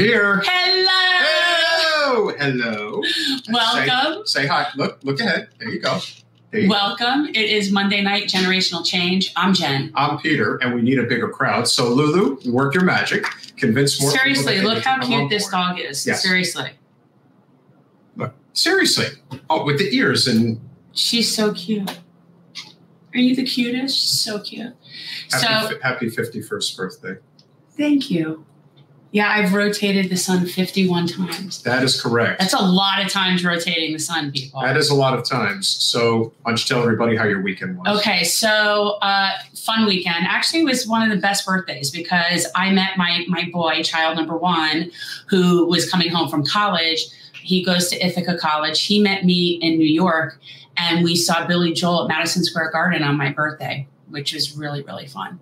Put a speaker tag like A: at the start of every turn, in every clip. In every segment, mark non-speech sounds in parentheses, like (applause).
A: here.
B: Hello.
A: Hello. Hello.
B: Welcome.
A: Say, say hi. Look, look ahead. There you go. There you go.
B: Welcome. It is Monday night, Generational Change. I'm Jen.
A: I'm Peter, and we need a bigger crowd. So, Lulu, work your magic. Convince more.
B: Seriously, look how cute this dog is.
A: Yes.
B: Seriously.
A: Look, seriously. Oh, with the ears and
B: She's so cute. Are you the cutest? So cute.
A: happy,
B: So,
A: happy 51st birthday.
B: thank you. Yeah, I've rotated the sun 51 times.
A: That is correct.
B: That's a lot of times rotating the sun, people.
A: That is a lot of times. So, why don't you tell everybody how your weekend was?
B: Okay, so uh, fun weekend. Actually, it was one of the best birthdays because I met my my boy, child number one, who was coming home from college. He goes to Ithaca College. He met me in New York, and we saw Billy Joel at Madison Square Garden on my birthday, which was really really fun.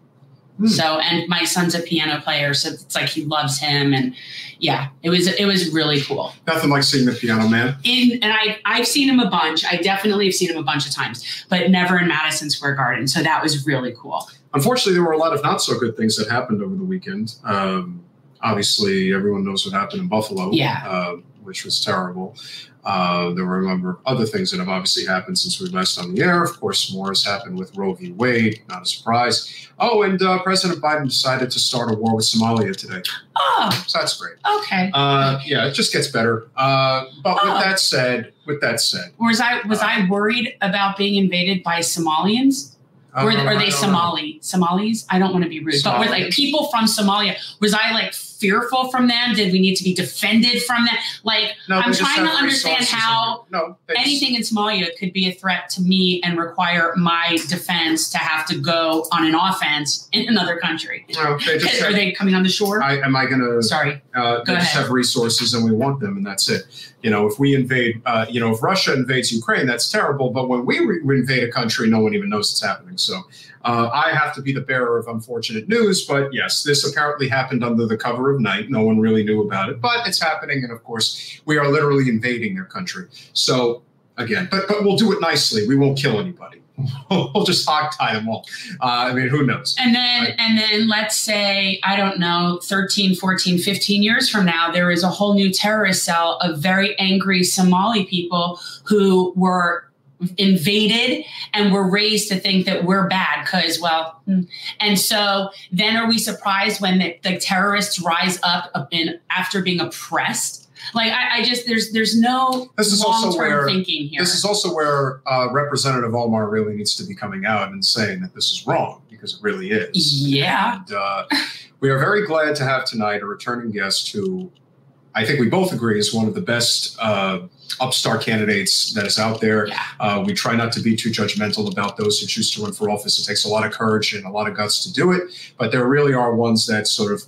A: Hmm.
B: So, and my son's a piano player, so it's like he loves him, and yeah, it was it was really cool.
A: Nothing like seeing the piano man.
B: In and I I've seen him a bunch. I definitely have seen him a bunch of times, but never in Madison Square Garden. So that was really cool.
A: Unfortunately, there were a lot of not so good things that happened over the weekend. Um, obviously, everyone knows what happened in Buffalo,
B: Yeah.
A: uh, which was terrible. Uh, there were a number of other things that have obviously happened since we last on the air. Of course, more has happened with Roe v. Wade, not a surprise. Oh, and uh, President Biden decided to start a war with Somalia today.
B: Oh,
A: So that's great.
B: okay.
A: Uh, yeah, it just gets better. Uh, but
B: Oh.
A: with that said, with that said,
B: Was I was I worried about being invaded by Somalians? Or
A: uh,
B: are they
A: don't know.
B: Somali? Somalis? I don't want to be rude, but were like people from Somalia? Was I like fearful from them? Did we need to be defended from them? Like
A: No,
B: I'm trying to understand how
A: no just-
B: anything in Somalia could be a threat to me and require my defense to have to go on an offense in another country.
A: no, they just
B: Are they coming on the shore?
A: I, am I going to
B: Sorry.
A: Uh, they just have resources and we want them, and that's it. You know, if we invade, uh, you know, if Russia invades Ukraine, that's terrible. But when we re- invade a country, no one even knows it's happening. So uh, I have to be the bearer of unfortunate news. But yes, this apparently happened under the cover of night. No one really knew about it, but it's happening. And of course, we are literally invading their country. So again, but but we'll do it nicely. We won't kill anybody. (laughs) we'll just hog tie them all. Uh, I mean, who knows?
B: And then
A: Right.
B: and then let's say I don't know 13, 14, 15 years from now there is a whole new terrorist cell of very angry Somali people who were invaded and were raised to think that we're bad because well hmm. and so then are we surprised when the, the terrorists rise up in after being oppressed like I, I just there's there's no
A: This is also
B: long-term
A: where-
B: thinking here
A: This is also where uh, Representative Omar really needs to be coming out and saying that this is wrong because it really is.
B: Yeah.
A: And, uh, we are very glad to have tonight a returning guest who I think we both agree is one of the best uh, upstart candidates that is out there.
B: yeah
A: Uh, we try not to be too judgmental about those who choose to run for office. It takes a lot of courage and a lot of guts to do it, but there really are ones that sort of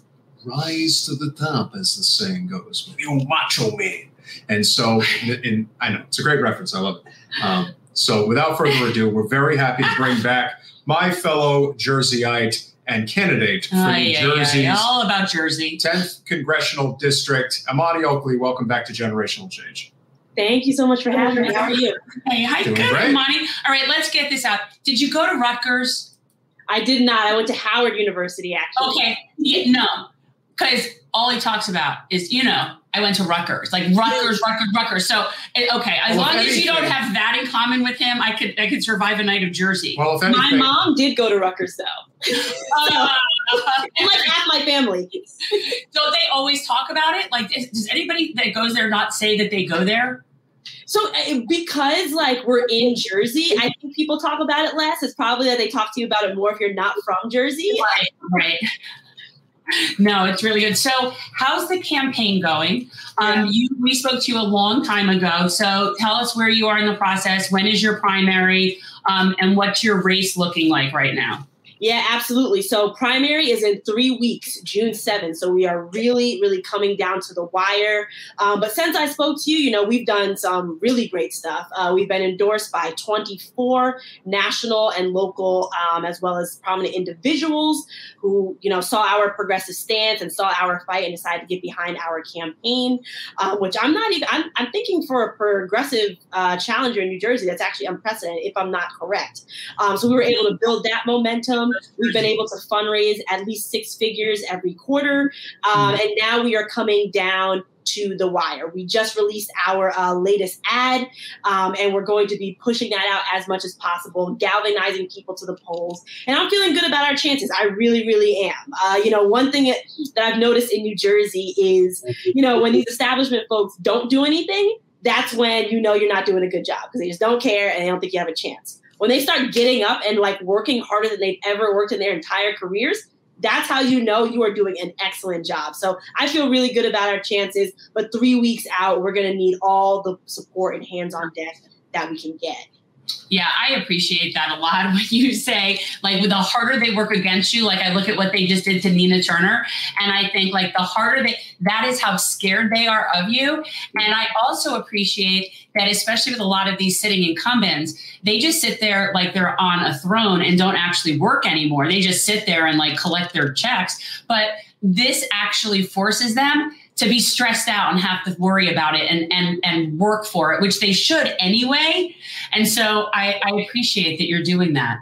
A: rise to the top, as the saying goes. You macho man. And so, and I know it's a great reference. I love it. Um, so, without further ado, we're very happy to bring back my fellow Jerseyite and candidate for
B: Ay,
A: New
B: ay,
A: Jersey's
B: all about Jersey
A: 10th congressional district. Imani Oakley, welcome back to Generational Change.
C: Thank you so much for having me. How are you?
B: Hey, hi,
A: Doing
B: good,
A: great.
B: Monty. All right, let's get this out. Did you go to Rutgers?
C: I did not. I went to Howard University actually.
B: Okay, yeah, no, because all he talks about is, you know, I went to Rutgers, like Rutgers, Rutgers, Rutgers. So, eh, okay, as
A: Well, if
B: long as you don't have that in common with him, I could, I could survive a night of Jersey.
A: Well, if
C: My mom did go to Rutgers though, (laughs) (laughs)
B: Uh,
C: and like half my family. (laughs)
B: don't they always talk about it? Like, does does anybody that goes there not say that they go there?
C: So uh, because like we're in Jersey, I think people talk about it less. It's probably that they talk to you about it more if you're not from Jersey.
B: Right, right. No, it's really good. So, how's the campaign going? Um, you, we spoke to you a long time ago. So, tell us where you are in the process. When is your primary, um, and what's your race looking like right now?
C: Yeah, absolutely. So primary is in three weeks, June 7th. So we are really, really coming down to the wire. Um, but since I spoke to you, you know, we've done some really great stuff. Uh, we've been endorsed by 24 national and local, um, as well as prominent individuals who, you know, saw our progressive stance and saw our fight and decided to get behind our campaign, uh, which I'm not even, I'm, I'm thinking for a progressive uh, challenger in New Jersey, that's actually unprecedented if I'm not correct. Um, so we were able to build that momentum. We've been able to fundraise at least six figures every quarter. Um, and now we are coming down to the wire. We just released our uh, latest ad, um, and we're going to be pushing that out as much as possible, galvanizing people to the polls. And I'm feeling good about our chances. I really, really am. Uh, you know, one thing that I've noticed in New Jersey is, you know, when these establishment folks don't do anything, that's when you know you're not doing a good job because they just don't care and they don't think you have a chance. When they start getting up and like working harder than they've ever worked in their entire careers, that's how you know you are doing an excellent job. So I feel really good about our chances. But three weeks out, we're going to need all the support and hands on deck that we can get.
B: Yeah, I appreciate that a lot (laughs) when you say, like, the harder they work against you, like, I look at what they just did to Nina Turner, and I think, like, the harder they, that is how scared they are of you. And I also appreciate that, especially with a lot of these sitting incumbents, they just sit there like they're on a throne and don't actually work anymore. They just sit there and, like, collect their checks. But this actually forces them to be stressed out and have to worry about it and and and work for it, which they should anyway. And so I, I appreciate that you're doing that.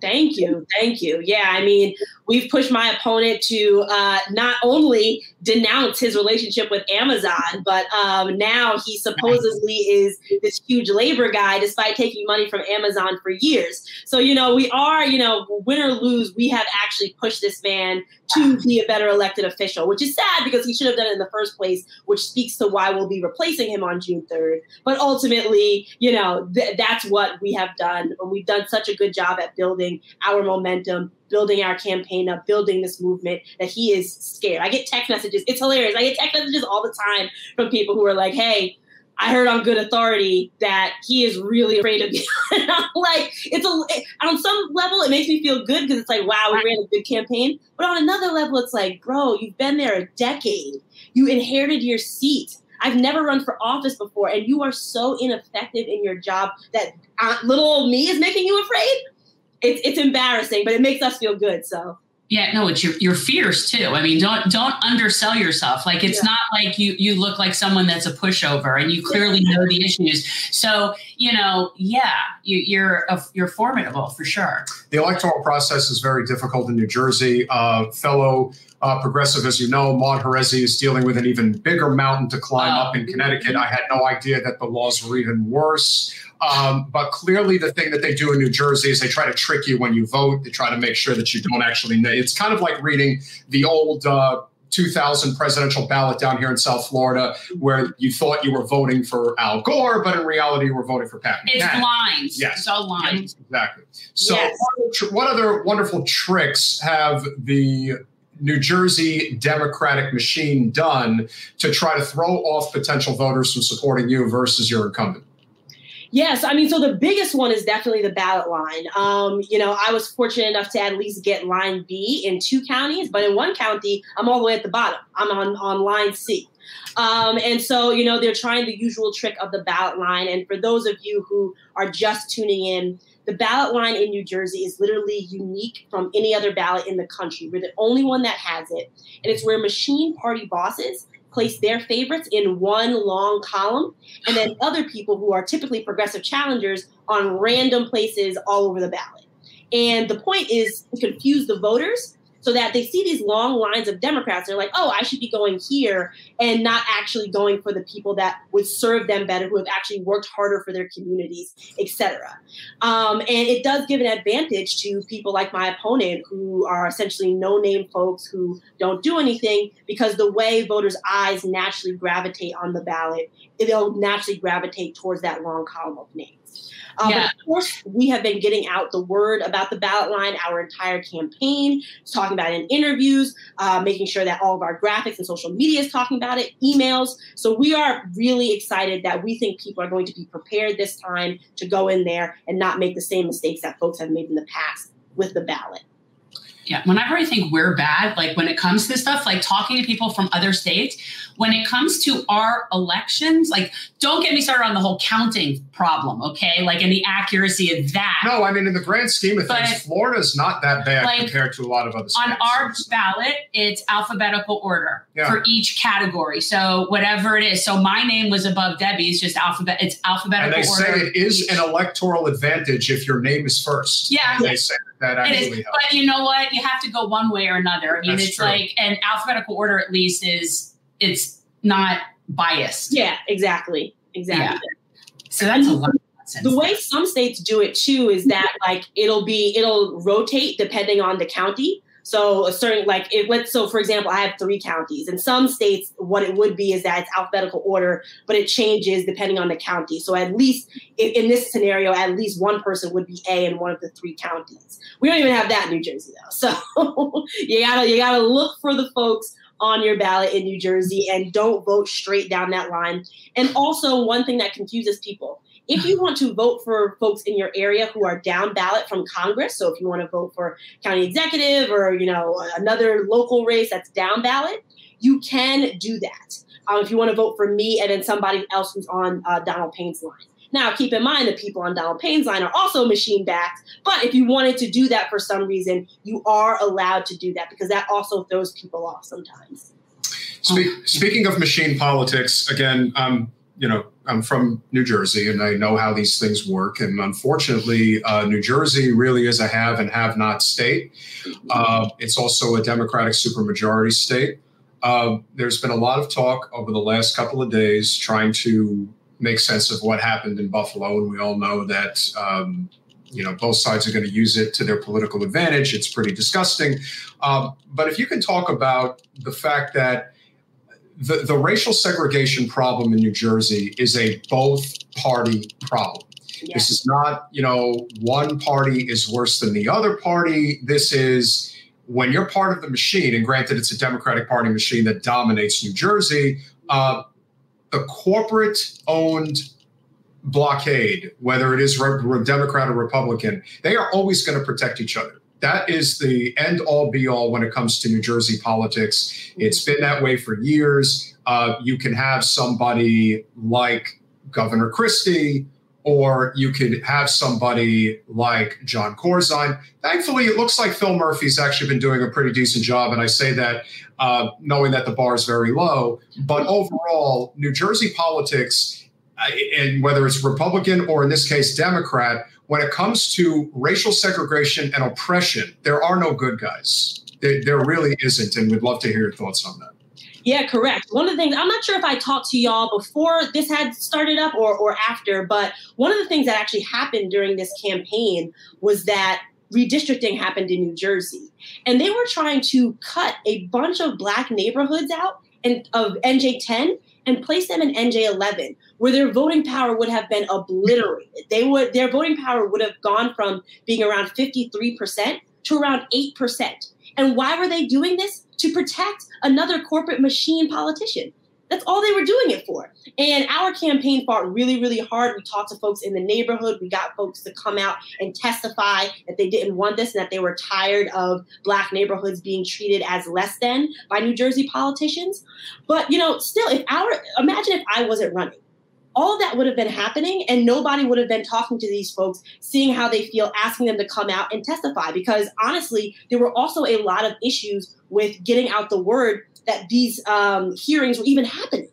C: Thank you. Thank you. Yeah, I mean, we've pushed my opponent to uh, not only denounce his relationship with Amazon, but um, now he supposedly is this huge labor guy despite taking money from Amazon for years. So, you know, we are, you know, win or lose, we have actually pushed this man to be a better elected official, which is sad because he should have done it in the first place, which speaks to why we'll be replacing him on June 3rd. But ultimately, you know, th- that's what we have done. And we've done such a good job at building our momentum, building our campaign up, building this movement that he is scared. I get text messages. It's hilarious. I get text messages all the time from people who are like, hey, I heard on good authority that he is really afraid of (laughs) me. like it's a it, on some level it makes me feel good because it's like wow we ran a good campaign, but on another level it's like bro you've been there a decade, you inherited your seat. I've never run for office before, and you are so ineffective in your job that uh, little old me is making you afraid. It's it's embarrassing, but it makes us feel good. So
B: yeah, no, it's your your fears too. I mean, don't don't undersell yourself. Like it's yeah. not like you you look like someone that's a pushover, and you clearly know the issues. So you know, yeah, you, you're a, you're formidable for sure.
A: The electoral process is very difficult in New Jersey. Uh, fellow uh, progressive, as you know, Maud Herrezi is dealing with an even bigger mountain to climb oh. up in Connecticut. I had no idea that the laws were even worse. Um, but clearly, the thing that they do in New Jersey is they try to trick you when you vote. They try to make sure that you don't actually know. It's kind of like reading the old. Uh, 2000 presidential ballot down here in South Florida, where you thought you were voting for Al Gore, but in reality you were voting for Pat.
B: It's blind. Yes,
A: it's
B: all blind.
A: Yes, exactly. So, yes. what other wonderful tricks have the New Jersey Democratic machine done to try to throw off potential voters from supporting you versus your incumbent?
C: Yes, I mean, so the biggest one is definitely the ballot line. Um, you know, I was fortunate enough to at least get line B in two counties, but in one county, I'm all the way at the bottom. I'm on, on line C. Um, and so, you know, they're trying the usual trick of the ballot line. And for those of you who are just tuning in, the ballot line in New Jersey is literally unique from any other ballot in the country. We're the only one that has it. And it's where machine party bosses place their favorites in one long column, and then other people who are typically progressive challengers on random places all over the ballot. And the point is to confuse the voters so that they see these long lines of Democrats. They're like, oh, I should be going here and not actually going for the people that would serve them better, who have actually worked harder for their communities, etc. Um, and it does give an advantage to people like my opponent, who are essentially no-name folks who don't do anything, because the way voters' eyes naturally gravitate on the ballot, they'll naturally gravitate towards that long column of names. Uh, yeah. But of course, we have been getting out the word about the ballot line our entire campaign, talking about it in interviews, uh, making sure that all of our graphics and social media is talking about it, emails. So we are really excited that we think people are going to be prepared this time to go in there and not make the same mistakes that folks have made in the past with the ballot.
B: Yeah, whenever I think we're bad, like when it comes to stuff, like talking to people from other states, when it comes to our elections, like don't get me started on the whole counting problem, okay? Like in the accuracy of that.
A: No, I mean in the grand scheme of but things, Florida's not that bad like, compared to a lot of other states.
B: On our ballot, it's alphabetical order yeah. for each category. So whatever it is. So my name was above Debbie's, just alphabet. It's alphabetical.
A: And they
B: order
A: say it is an electoral advantage if your name is first.
B: Yeah.
A: They say that actually helps.
B: But you know what? You have to go one way or another. I mean,
A: That's
B: it's
A: true.
B: like an alphabetical order at least is it's not biased.
C: Yeah, exactly. Exactly.
B: So that's a lot.
C: The way some states do it too is that like it'll be it'll rotate depending on the county. So a certain like it let's so for example, I have three counties. In some states, what it would be is that it's alphabetical order, but it changes depending on the county. So at least in, in this scenario, at least one person would be A in one of the three counties. We don't even have that in New Jersey though. So (laughs) you gotta you gotta look for the folks on your ballot in New Jersey and don't vote straight down that line. And also one thing that confuses people if you want to vote for folks in your area who are down ballot from Congress, so if you want to vote for county executive or you know another local race that's down ballot, you can do that. Um, if you want to vote for me and then somebody else who's on uh, Donald Payne's line. Now, keep in mind the people on Donald Payne's line are also machine backed, but if you wanted to do that for some reason, you are allowed to do that because that also throws people off sometimes.
A: Spe- speaking of machine politics, again, um, you know, I'm from New Jersey and I know how these things work. And unfortunately, uh, New Jersey really is a have and have not state. Uh, it's also a Democratic supermajority state. Uh, there's been a lot of talk over the last couple of days trying to make sense of what happened in Buffalo. And we all know that, um, you know, both sides are going to use it to their political advantage. It's pretty disgusting. Um, but if you can talk about the fact that the, the racial segregation problem in New Jersey is a both party problem.
C: Yeah.
A: This is not, you know, one party is worse than the other party. This is when you're part of the machine, and granted, it's a Democratic Party machine that dominates New Jersey, uh, the corporate owned blockade, whether it is re- Democrat or Republican, they are always going to protect each other. That is the end all be all when it comes to New Jersey politics. It's been that way for years. Uh, you can have somebody like Governor Christie, or you could have somebody like Jon Corzine. Thankfully, it looks like Phil Murphy's actually been doing a pretty decent job, and I say that uh, knowing that the bar is very low. But overall, New Jersey politics, uh, and whether it's Republican or in this case Democrat, when it comes to racial segregation and oppression, there are no good guys. There, there really isn't, and we'd love to hear your thoughts on that.
C: Yeah, correct. One of the things I'm not sure if I talked to y'all before this had started up or or after, but one of the things that actually happened during this campaign was that redistricting happened in New Jersey, and they were trying to cut a bunch of black neighborhoods out and of NJ10 and place them in NJ11, where their voting power would have been obliterated. They would their voting power would have gone from being around 53% to around 8%. And why were they doing this? To protect another corporate machine politician. That's all they were doing it for. And our campaign fought really, really hard. We talked to folks in the neighborhood. We got folks to come out and testify that they didn't want this and that they were tired of black neighborhoods being treated as less than by New Jersey politicians. But you know, still, if our imagine if I wasn't running, all that would have been happening and nobody would have been talking to these folks seeing how they feel asking them to come out and testify because honestly there were also a lot of issues with getting out the word that these um, hearings were even happening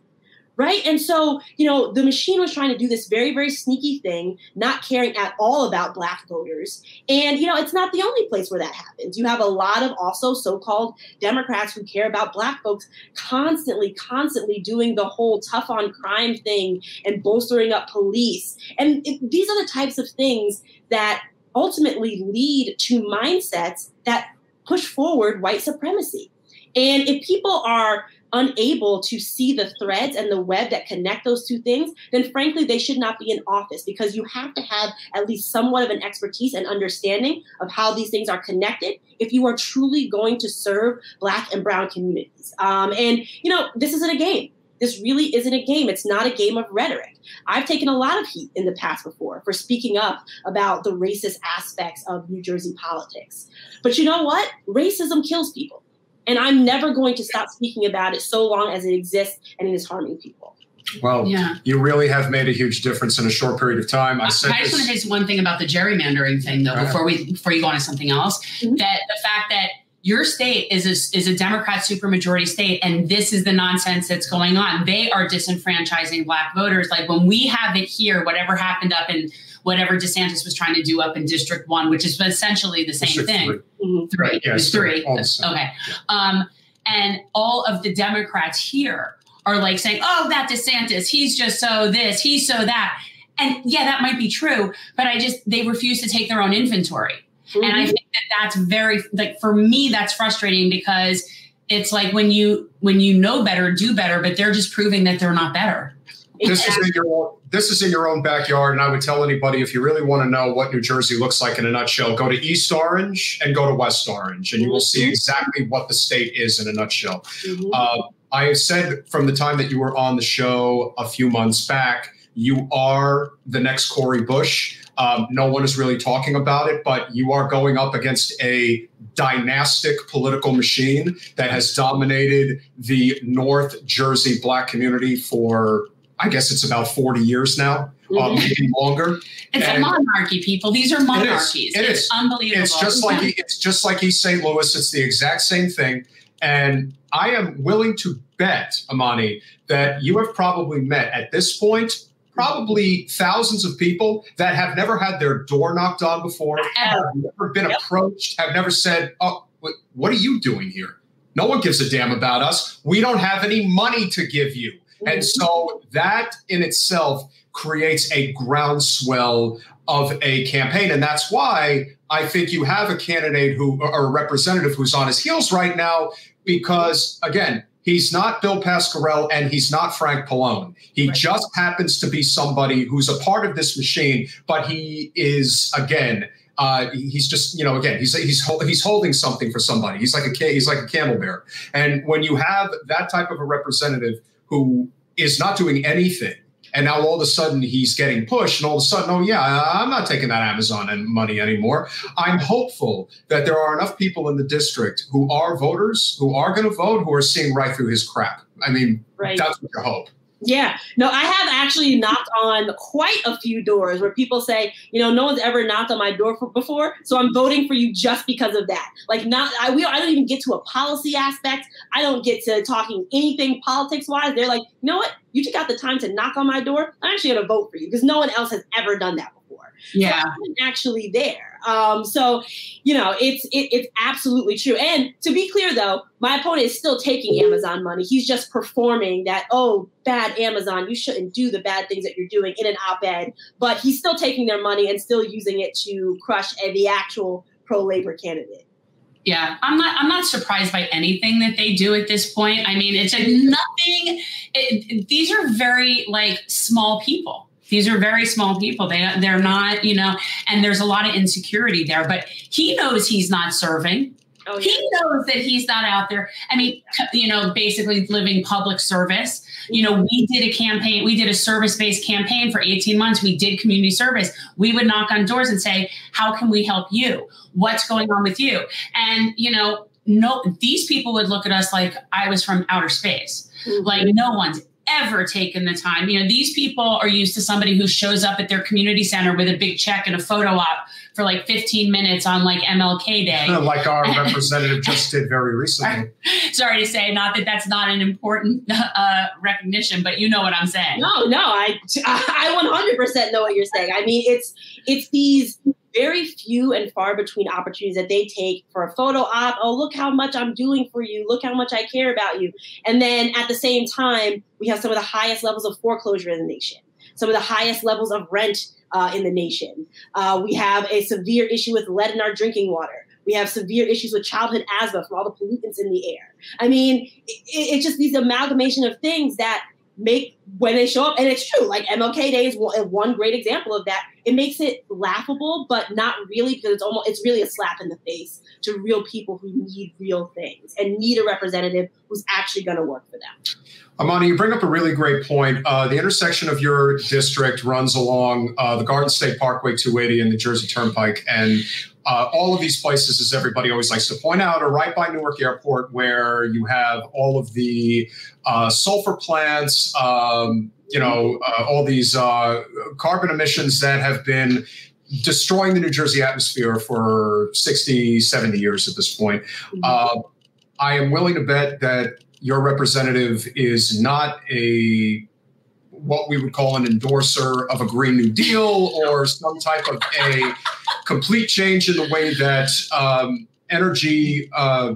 C: right? And so you know the machine was trying to do this very very sneaky thing not caring at all about black voters. And you know it's not the only place where that happens. You have a lot of also so-called democrats who care about black folks constantly constantly doing the whole tough on crime thing and bolstering up police. And it, these are the types of things that ultimately lead to mindsets that push forward white supremacy and if people are unable to see the threads and the web that connect those two things, then frankly, they should not be in office because you have to have at least somewhat of an expertise and understanding of how these things are connected if you are truly going to serve Black and Brown communities. Um, and, you know, this isn't a game. This really isn't a game. It's not a game of rhetoric. I've taken a lot of heat in the past before for speaking up about the racist aspects of New Jersey politics. But you know what? Racism kills people. And I'm never going to stop speaking about it so long as it exists and it is harming people.
A: Well,
B: Yeah.
A: you really have made a huge difference in a short period of time. I
B: I
A: said
B: just want to say one thing about the gerrymandering thing, though,
A: Go ahead.
B: before we before you go on to something else.
C: Mhm.
B: That the fact that your state is a, is a Democrat supermajority state, and this is the nonsense that's going on. They are disenfranchising black voters. Like when we have it here, whatever happened up in whatever DeSantis was trying to do up in District One, which is essentially the same
A: District
B: thing.
A: three.
B: Mm-hmm. Three,
A: Right,
B: it was
A: yes,
B: three.
A: all the same.
B: Okay, um, and all of the Democrats here are like saying, "Oh, that DeSantis, he's just so this, he's so that." And yeah, that might be true, but I just they refuse to take their own inventory. And I think that that's very like for me that's frustrating because it's like when you when you know better, do better, but they're just proving that they're not better.
A: This is in your own, this is in your own backyard, and I would tell anybody if you really want to know what New Jersey looks like in a nutshell, go to East Orange and go to West Orange, and you will see exactly what the state is in a nutshell.
C: Mhm.
A: Uh, I have said from the time that you were on the show a few months back, you are the next Cori Bush. Um, no one is really talking about it, but you are going up against a dynastic political machine that has dominated the North Jersey black community for, I guess it's about 40 years now, uh,
C: Mhm.
A: maybe longer.
B: It's a monarchy, people. These are monarchies.
A: It
B: it's
A: is.
B: unbelievable.
A: It's just like it's just like East St. Louis. It's the exact same thing. And I am willing to bet, Imani, that you have probably met at this point probably thousands of people that have never had their door knocked on before, have never been
C: Yep.
A: approached, have never said, "Oh, what, what are you doing here?" No one gives a damn about us. We don't have any money to give you. And so that in itself creates a groundswell of a campaign. And that's why I think you have a candidate who, or a representative who's on his heels right now, because again, he's not Bill Pascrell and he's not Frank Pallone. He
C: Right.
A: just happens to be somebody who's a part of this machine, but he is, again, uh, he's just you know again he's he's he's holding something for somebody. He's like a he's like a camel bear. And when you have that type of a representative who is not doing anything, and now all of a sudden he's getting pushed, and all of a sudden, oh yeah, I'm not taking that Amazon and money anymore. I'm hopeful that there are enough people in the district who are voters who are going to vote who are seeing right through his crap. I mean,
C: right.
A: that's what you hope.
C: Yeah, no, I have actually knocked on quite a few doors where people say, you know, no one's ever knocked on my door for, before, so I'm voting for you just because of that. Like, not I we I don't even get to a policy aspect. I don't get to talking anything politics wise. They're like, you know what? You took out the time to knock on my door. I'm actually going to vote for you because no one else has ever done that before.
B: Yeah.
C: So actually there. Um, so, you know, it's it, it's absolutely true. And to be clear, though, my opponent is still taking Amazon money. He's just performing that. Oh, bad Amazon! You shouldn't do the bad things that you're doing in an op-ed. But he's still taking their money and still using it to crush the actual pro-labor candidate.
B: Yeah, I'm not. I'm not surprised by anything that they do at this point. I mean, it's like nothing. It, these are very like small people. These are very small people. They they're not, you know, and there's a lot of insecurity there. But he knows he's not serving.
C: Oh,
B: He knows that he's not out there. I mean, you know, basically living public service. You know, we did a campaign, we did a service based campaign for 18 months. We did community service. We would knock on doors and say, How can we help you? What's going on with you? And, you know, no, these people would look at us like I was from outer space.
C: Mhm.
B: Like, no one's ever taken the time. You know, these people are used to somebody who shows up at their community center with a big check and a photo op for like 15 minutes on like MLK Day. (laughs)
A: like our (laughs) representative just did very recently. (laughs)
B: sorry to say, not that that's not an important uh, recognition, but you know what I'm saying.
C: No, no, I I 100% know what you're saying. I mean, it's it's these very few and far between opportunities that they take for a photo op. Oh, look how much I'm doing for you. Look how much I care about you. And then at the same time, we have some of the highest levels of foreclosure in the nation, some of the highest levels of rent uh, in the nation. Uh, we have a severe issue with lead in our drinking water. We have severe issues with childhood asthma from all the pollutants in the air. I mean, it, it's just these amalgamation of things that make when they show up, and it's true. Like MLK Day is one, one great example of that. It makes it laughable, but not really because it's almost it's really a slap in the face to real people who need real things and need a representative who's actually going to work for them.
A: Imani, you bring up a really great point. Uh, the intersection of your district runs along uh, the Garden State Parkway 280 and the Jersey Turnpike. And uh, all of these places, as everybody always likes to point out, are right by Newark Airport, where you have all of the uh, sulfur plants, um, you know, uh, all these uh, carbon emissions that have been destroying the New Jersey atmosphere for 60, 70 years at this point. Mm-hmm. Uh, I am willing to bet that your representative is not a what we would call an endorser of a Green New Deal or some type of a complete change in the way that um, energy uh,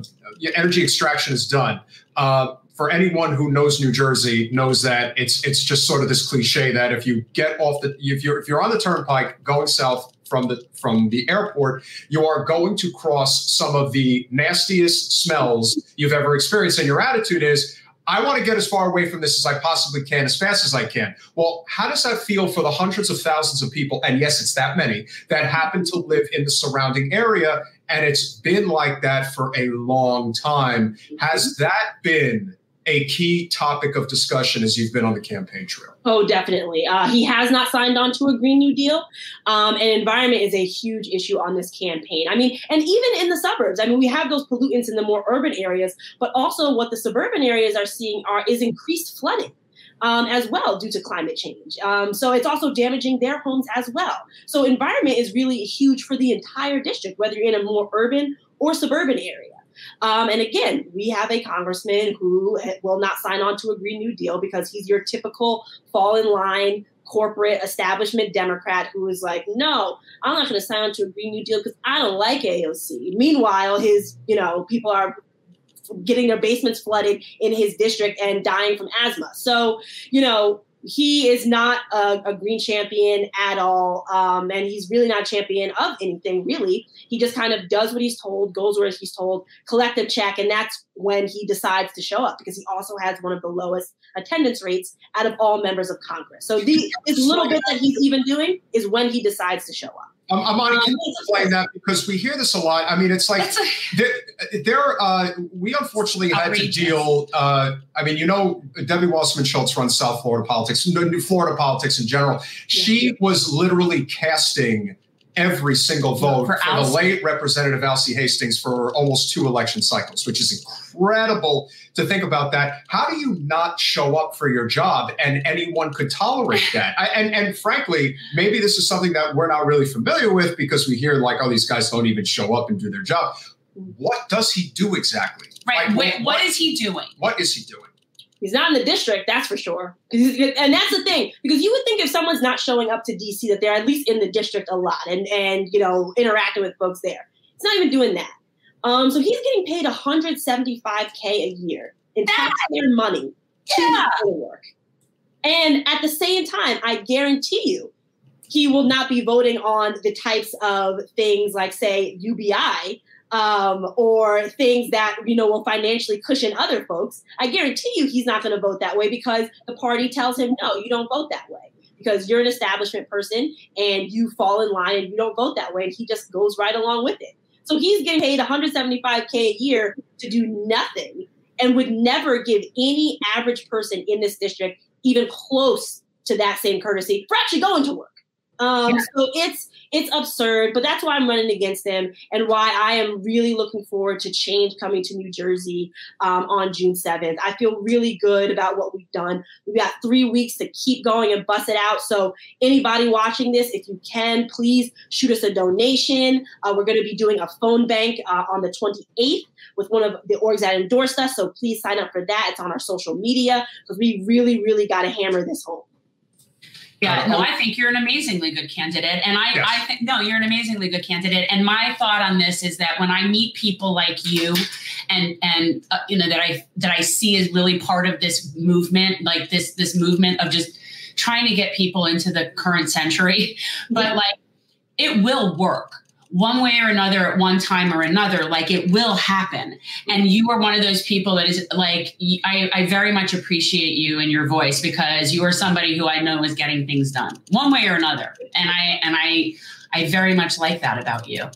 A: energy extraction is done. Uh, for anyone who knows New Jersey, knows that it's it's just sort of this cliche that if you get off the if you're if you're on the turnpike going south from the from the airport, you are going to cross some of the nastiest smells you've ever experienced, and your attitude is I want to get as far away from this as I possibly can, as fast as I can. Well, how does that feel for the hundreds of thousands of people, and yes, it's that many, that happen to live in the surrounding area? And it's been like that for a long time. Has that been a key topic of discussion as you've been on the campaign trail?
C: Oh, definitely. Uh, he has not signed on to a Green New Deal, um, and environment is a huge issue on this campaign. I mean, and even in the suburbs, I mean, we have those pollutants in the more urban areas, but also what the suburban areas are seeing are is increased flooding. Um, as well due to climate change. Um, so it's also damaging their homes as well. So environment is really huge for the entire district, whether you're in a more urban or suburban area. Um, and again, we have a congressman who will not sign on to a Green New Deal because he's your typical fall in line corporate establishment Democrat who is like, no, I'm not going to sign on to a Green New Deal because I don't like AOC. Meanwhile, his, you know, people are getting their basements flooded in his district and dying from asthma. So, you know, he is not a, a green champion at all. Um, and he's really not a champion of anything, really. He just kind of does what he's told, goes where he's told, collective check. And that's when he decides to show up because he also has one of the lowest attendance rates out of all members of Congress. So the this little bit that he's even doing is when he decides to show up.
A: Um, Imani, can you explain that? Because we hear this a lot. I mean, it's like (laughs) there, there uh, we unfortunately had to deal. Uh, I mean, you know, Debbie Wasserman Schultz runs South Florida politics, new Florida politics in general. She was literally casting every single vote for, for the late Representative Alcee Hastings for almost two election cycles, which is incredible to think about that. How do you not show up for your job and anyone could tolerate (laughs) that? I, and, and frankly, maybe this is something that we're not really familiar with because we hear like, oh, these guys don't even show up and do their job. What does he do exactly?
B: Right. Like, what, what is he doing?
A: What is he doing?
C: He's not in the district, that's for sure. And that's the thing, because you would think if someone's not showing up to DC that they're at least in the district a lot and and you know interacting with folks there. It's not even doing that. Um, so he's getting paid 175k a year in taxpayer money to yeah. work. And at the same time, I guarantee you, he will not be voting on the types of things like, say, UBI um, or things that you know will financially cushion other folks, I guarantee you he's not going to vote that way because the party tells him no, you don't vote that way because you're an establishment person and you fall in line and you don't vote that way, and he just goes right along with it. So he's getting paid 175k a year to do nothing and would never give any average person in this district even close to that same courtesy for actually going to work. Um, yeah. So it's it's absurd, but that's why I'm running against them and why I am really looking forward to change coming to New Jersey um, on June 7th. I feel really good about what we've done. We've got three weeks to keep going and bust it out. So anybody watching this, if you can, please shoot us a donation. Uh, we're going to be doing a phone bank uh, on the 28th with one of the orgs that endorsed us. So please sign up for that. It's on our social media because we really, really got to hammer this home.
B: Yeah, no, I think you're an amazingly good candidate. And I, yes. I think, no, you're an amazingly good candidate. And my thought on this is that when I meet people like you and, and, uh, you know, that I, that I see as really part of this movement, like this, this movement of just trying to get people into the current century, (laughs) but yeah. like it will work one way or another at one time or another like it will happen. And you are one of those people that is like I, I, very much appreciate you and your voice because you are somebody who i know is getting things done one way or another. And i and i i very much like that about you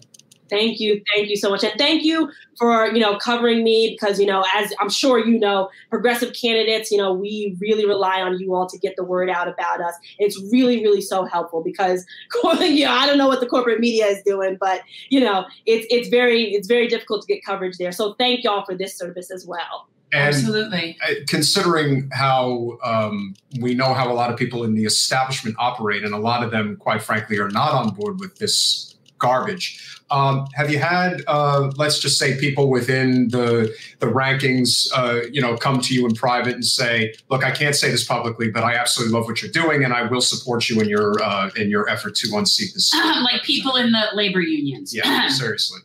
C: Thank you, thank you so much, and thank you for you know covering me because you know as I'm sure you know, progressive candidates, you know, we really rely on you all to get the word out about us. It's really, really so helpful because (laughs) you know I don't know what the corporate media is doing, but you know it's it's very it's very difficult to get coverage there. So thank y'all for this service as well.
A: And
B: Absolutely.
A: considering how um, we know how a lot of people in the establishment operate, and a lot of them, quite frankly, are not on board with this garbage. Um, have you had, uh, let's just say, people within the the rankings, uh, you know, come to you in private and say, "Look, I can't say this publicly, but I absolutely love what you're doing, and I will support you in your uh, in your effort to unseat this." (clears throat)
B: like people in the labor unions.
A: Yeah, (clears throat) seriously.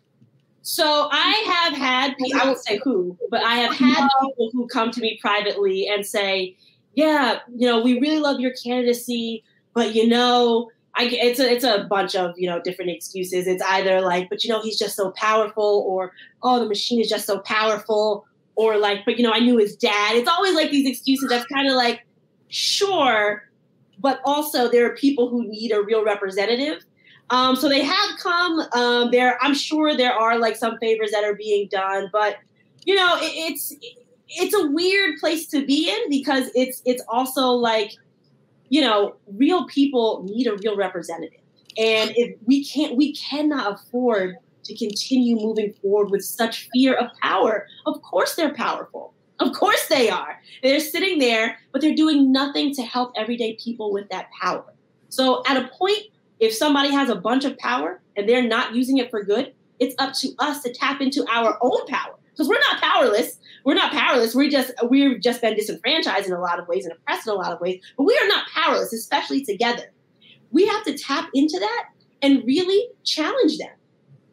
C: So I have had, I won't say who, but I have had people who come to me privately and say, "Yeah, you know, we really love your candidacy, but you know." I, it's a it's a bunch of you know different excuses. It's either like, but you know he's just so powerful, or oh the machine is just so powerful, or like, but you know I knew his dad. It's always like these excuses. That's kind of like, sure, but also there are people who need a real representative. Um, so they have come. Um, there, I'm sure there are like some favors that are being done, but you know it, it's it's a weird place to be in because it's it's also like you know, real people need a real representative. And if we can't, we cannot afford to continue moving forward with such fear of power. Of course, they're powerful. Of course, they are. They're sitting there, but they're doing nothing to help everyday people with that power. So, at a point, if somebody has a bunch of power and they're not using it for good, it's up to us to tap into our own power because we're not powerless we're not powerless. We're just we've just been disenfranchised in a lot of ways and oppressed in a lot of ways, but we are not powerless, especially together. We have to tap into that and really challenge them.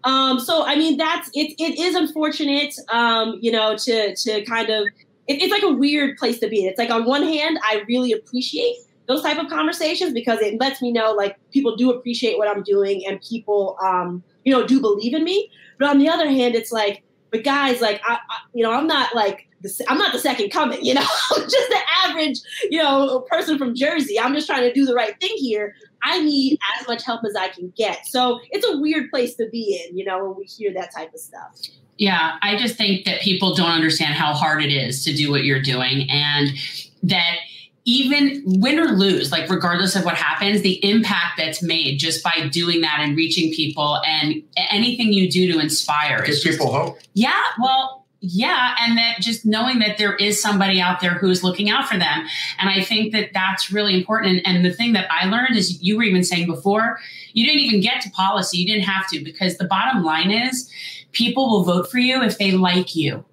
C: Um, so I mean that's it it is unfortunate, um, you know, to to kind of it, it's like a weird place to be. It's like on one hand, I really appreciate those type of conversations because it lets me know like people do appreciate what I'm doing and people um, you know do believe in me. But on the other hand, it's like but guys, like I, I you know, I'm not like the, I'm not the second coming. You (laughs) know, just the average, you know, person from Jersey. I'm just trying to do the right thing here. I need as much help as I can get. So it's a weird place to be in, you know, when we hear that type of stuff.
B: Yeah, I just think that people don't understand how hard it is to do what you're doing and that even win or lose, like regardless of what happens, the impact that's made just by doing that and reaching people and anything you do to inspire.
A: Gives people hope.
B: Yeah, well, yeah, and that just knowing that there is somebody out there who's looking out for them. And I think that that's really important. And, and the thing that I learned is you were even saying before, you didn't even get to policy. You didn't have to because the bottom line is people will vote for you if they like you.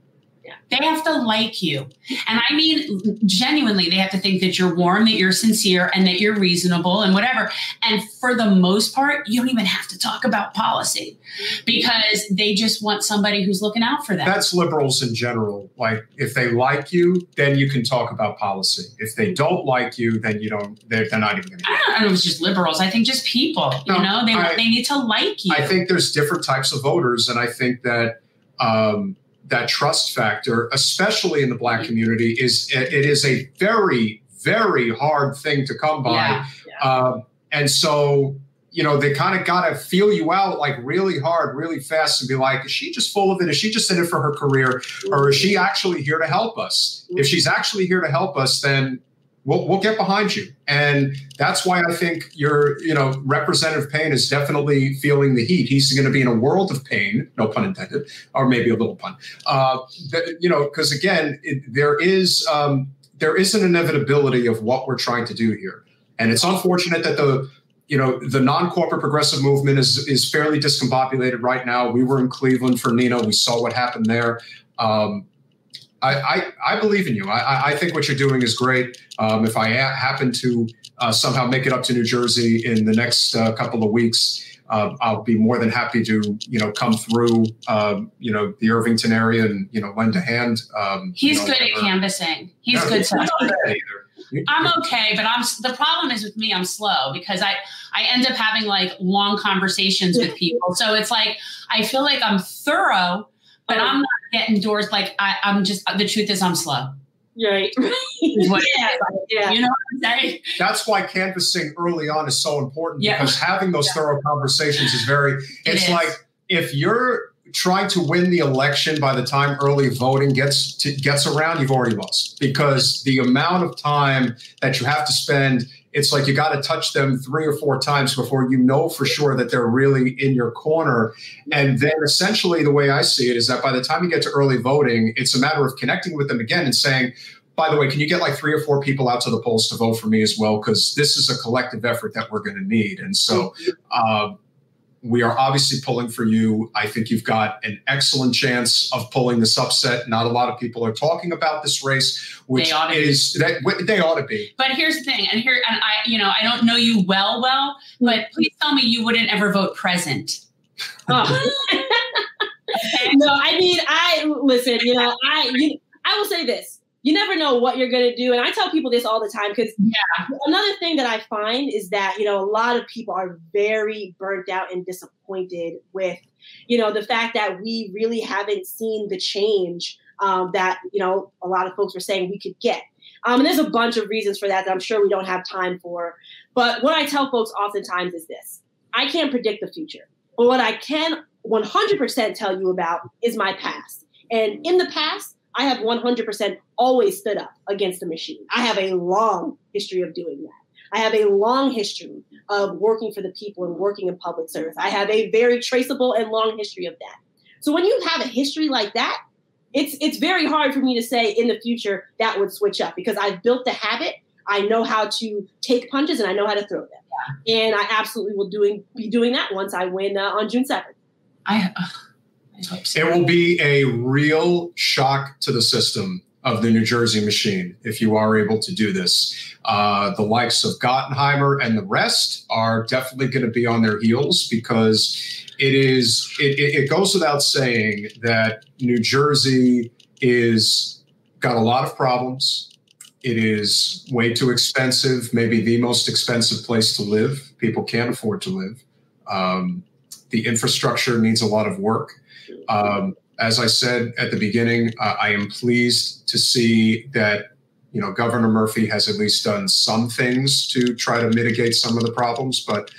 B: They have to like you. And I mean, genuinely, they have to think that you're warm, that you're sincere, and that you're reasonable and whatever. And for the most part, you don't even have to talk about policy because they just want somebody who's looking out for them.
A: That's liberals in general. Like, if they like you, then you can talk about policy. If they don't like you, then you don't, they're, they're not even going to.
B: I don't know if it's just liberals. I think just people, no, you know, they, I, they need to like you.
A: I think there's different types of voters. And I think that, um, that trust factor, especially in the black community, is it is a very very hard thing to come by, yeah, yeah. Uh, and so you know they kind of got to feel you out like really hard, really fast, and be like, is she just full of it? Is she just in it for her career, or is she actually here to help us? If she's actually here to help us, then we'll, we'll get behind you. And that's why I think your, you know, Representative Payne is definitely feeling the heat. He's going to be in a world of pain, no pun intended, or maybe a little pun. Uh, you know, because again, it, there is um, there is an inevitability of what we're trying to do here, and it's unfortunate that the you know the non-corporate progressive movement is is fairly discombobulated right now. We were in Cleveland for Nina. We saw what happened there. Um, I, I, I, believe in you. I, I think what you're doing is great. Um, if I ha- happen to uh, somehow make it up to New Jersey in the next uh, couple of weeks, uh, I'll be more than happy to, you know, come through, um, you know, the Irvington area and, you know, lend a hand. Um,
B: He's
A: you know,
B: good at canvassing. He's good. He's I'm okay, but I'm the problem is with me. I'm slow because I I end up having like long conversations with people. So it's like I feel like I'm thorough, but I'm not getting doors. Like I, I'm just the truth is I'm slow.
C: Right. (laughs) yeah. (laughs)
B: yeah. You know what I'm saying?
A: That's why canvassing early on is so important
B: yeah.
A: because having those yeah. thorough conversations is very it's it like if you're trying to win the election by the time early voting gets to, gets around, you've already lost because the amount of time that you have to spend it's like you got to touch them three or four times before you know for sure that they're really in your corner. And then essentially, the way I see it is that by the time you get to early voting, it's a matter of connecting with them again and saying, by the way, can you get like three or four people out to the polls to vote for me as well? Because this is a collective effort that we're going to need. And so, uh, we are obviously pulling for you. I think you've got an excellent chance of pulling this upset. Not a lot of people are talking about this race, which is that they ought to be.
B: But here's the thing, and here, and I, you know, I don't know you well, well, but please tell me you wouldn't ever vote present.
C: Oh. (laughs) no, I mean, I listen. You know, I you, I will say this you never know what you're going to do. And I tell people this all the time because yeah. another thing that I find is that, you know, a lot of people are very burnt out and disappointed with, you know, the fact that we really haven't seen the change um, that, you know, a lot of folks were saying we could get. Um, and there's a bunch of reasons for that that I'm sure we don't have time for. But what I tell folks oftentimes is this I can't predict the future. But what I can 100% tell you about is my past. And in the past, I have 100% always stood up against the machine. I have a long history of doing that. I have a long history of working for the people and working in public service. I have a very traceable and long history of that. So when you have a history like that, it's it's very hard for me to say in the future that would switch up because I've built the habit. I know how to take punches and I know how to throw them. Yeah. And I absolutely will doing be doing that once I win uh, on June seventh.
B: I. Uh
A: it will be a real shock to the system of the New Jersey machine if you are able to do this. Uh, the likes of Gottheimer and the rest are definitely going to be on their heels because it is. It, it goes without saying that New Jersey is got a lot of problems. It is way too expensive, maybe the most expensive place to live. People can't afford to live. Um, the infrastructure needs a lot of work. Um, as I said at the beginning, uh, I am pleased to see that you know Governor Murphy has at least done some things to try to mitigate some of the problems, but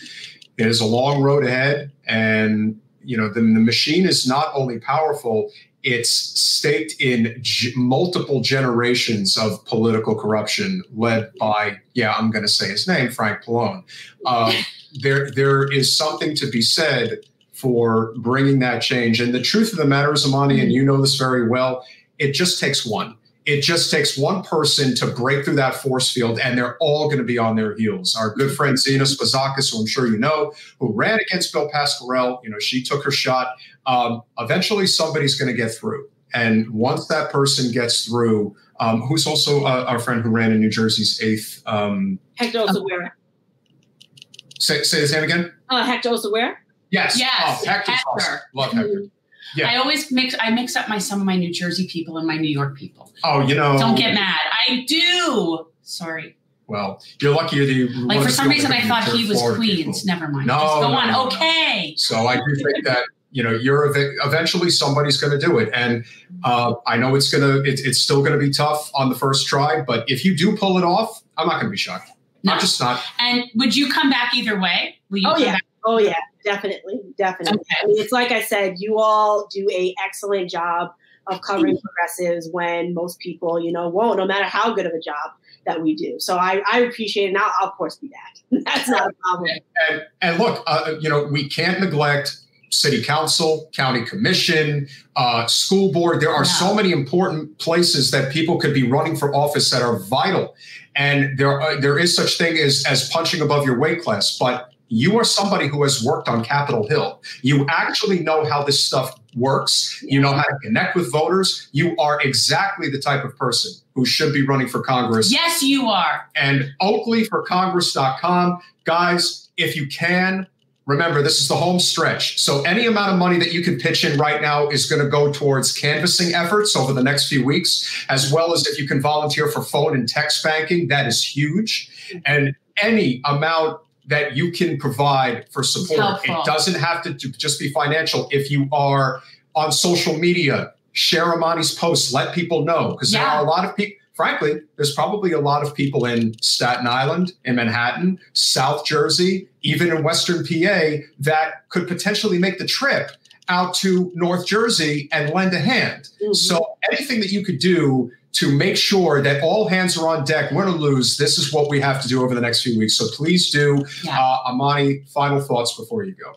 A: it is a long road ahead. And you know the, the machine is not only powerful; it's staked in g- multiple generations of political corruption led by yeah I'm going to say his name Frank Pallone. Um, there there is something to be said for bringing that change. And the truth of the matter is, Imani, and you know this very well, it just takes one. It just takes one person to break through that force field, and they're all going to be on their heels. Our good friend Zina Spezakis, who I'm sure you know, who ran against Bill Pascrell, you know, she took her shot. Um, eventually, somebody's going to get through. And once that person gets through, um, who's also uh, our friend who ran in New Jersey's eighth. Um,
C: Hector Oseguera.
A: Say, say his name again.
C: Uh, Hector Oseguera.
A: Yes.
B: Yes.
A: Oh, Hector's Hector. Awesome. Love Hector.
B: Yeah. I always mix. I mix up my some of my New Jersey people and my New York people.
A: Oh, you know.
B: Don't get mad. I do. Sorry.
A: Well, you're lucky that you're
B: like for some reason I thought he was Florida Queens. People. Never mind. No, Just go no, on. No, okay.
A: So I do think that you know you're eventually somebody's going to do it, and uh, I know it's gonna it, it's still going to be tough on the first try, but if you do pull it off, I'm not going to be shocked. No. I'm just not.
B: And would you come back either way?
C: Will you? Oh yeah. Back? Oh yeah. Definitely, definitely. Okay. I mean, it's like I said, you all do a excellent job of covering mm-hmm. progressives when most people, you know, won't, no matter how good of a job that we do. So I, I appreciate it. And I'll, I'll, of course, be back. (laughs) That's not a problem.
A: And, and look, uh, you know, we can't neglect city council, county commission, uh, school board. There are yeah. so many important places that people could be running for office that are vital. And there, uh, there is such thing as, as punching above your weight class. But you are somebody who has worked on Capitol Hill. You actually know how this stuff works. You know how to connect with voters. You are exactly the type of person who should be running for Congress.
B: Yes, you are.
A: And oakleyforcongress.com. Guys, if you can, remember this is the home stretch. So any amount of money that you can pitch in right now is going to go towards canvassing efforts over the next few weeks, as well as if you can volunteer for phone and text banking, that is huge. And any amount that you can provide for support. It doesn't have to just be financial. If you are on social media, share Imani's posts, let people know because yeah. there are a lot of people. Frankly, there's probably a lot of people in Staten Island, in Manhattan, South Jersey, even in Western PA that could potentially make the trip out to North Jersey and lend a hand. Mm-hmm. So anything that you could do to make sure that all hands are on deck, win or lose. This is what we have to do over the next few weeks. So please do.
B: Yeah.
A: Uh, Imani, final thoughts before you go.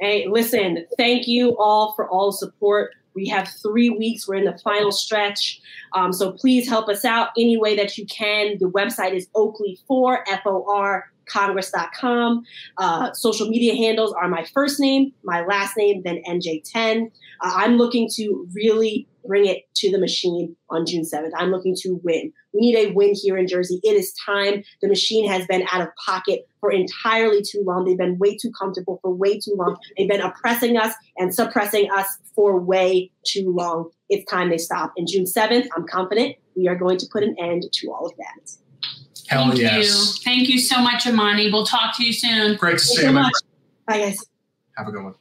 C: Hey, listen, thank you all for all the support. We have three weeks. We're in the final stretch. Um, so please help us out any way that you can. The website is Oakley4, F O R, Congress.com. Uh, social media handles are my first name, my last name, then NJ10. Uh, I'm looking to really bring it to the machine on June 7th. I'm looking to win. We need a win here in Jersey. It is time. The machine has been out of pocket for entirely too long. They've been way too comfortable for way too long. They've been oppressing us and suppressing us for way too long. It's time they stop. And June 7th, I'm confident we are going to put an end to all of that.
A: Hell
B: Thank
A: yes.
B: you. Thank you so much, Imani. We'll talk to you soon.
A: Great to
C: Thank
A: see
C: you
A: you.
C: so much. Bye, guys.
A: Have a good one.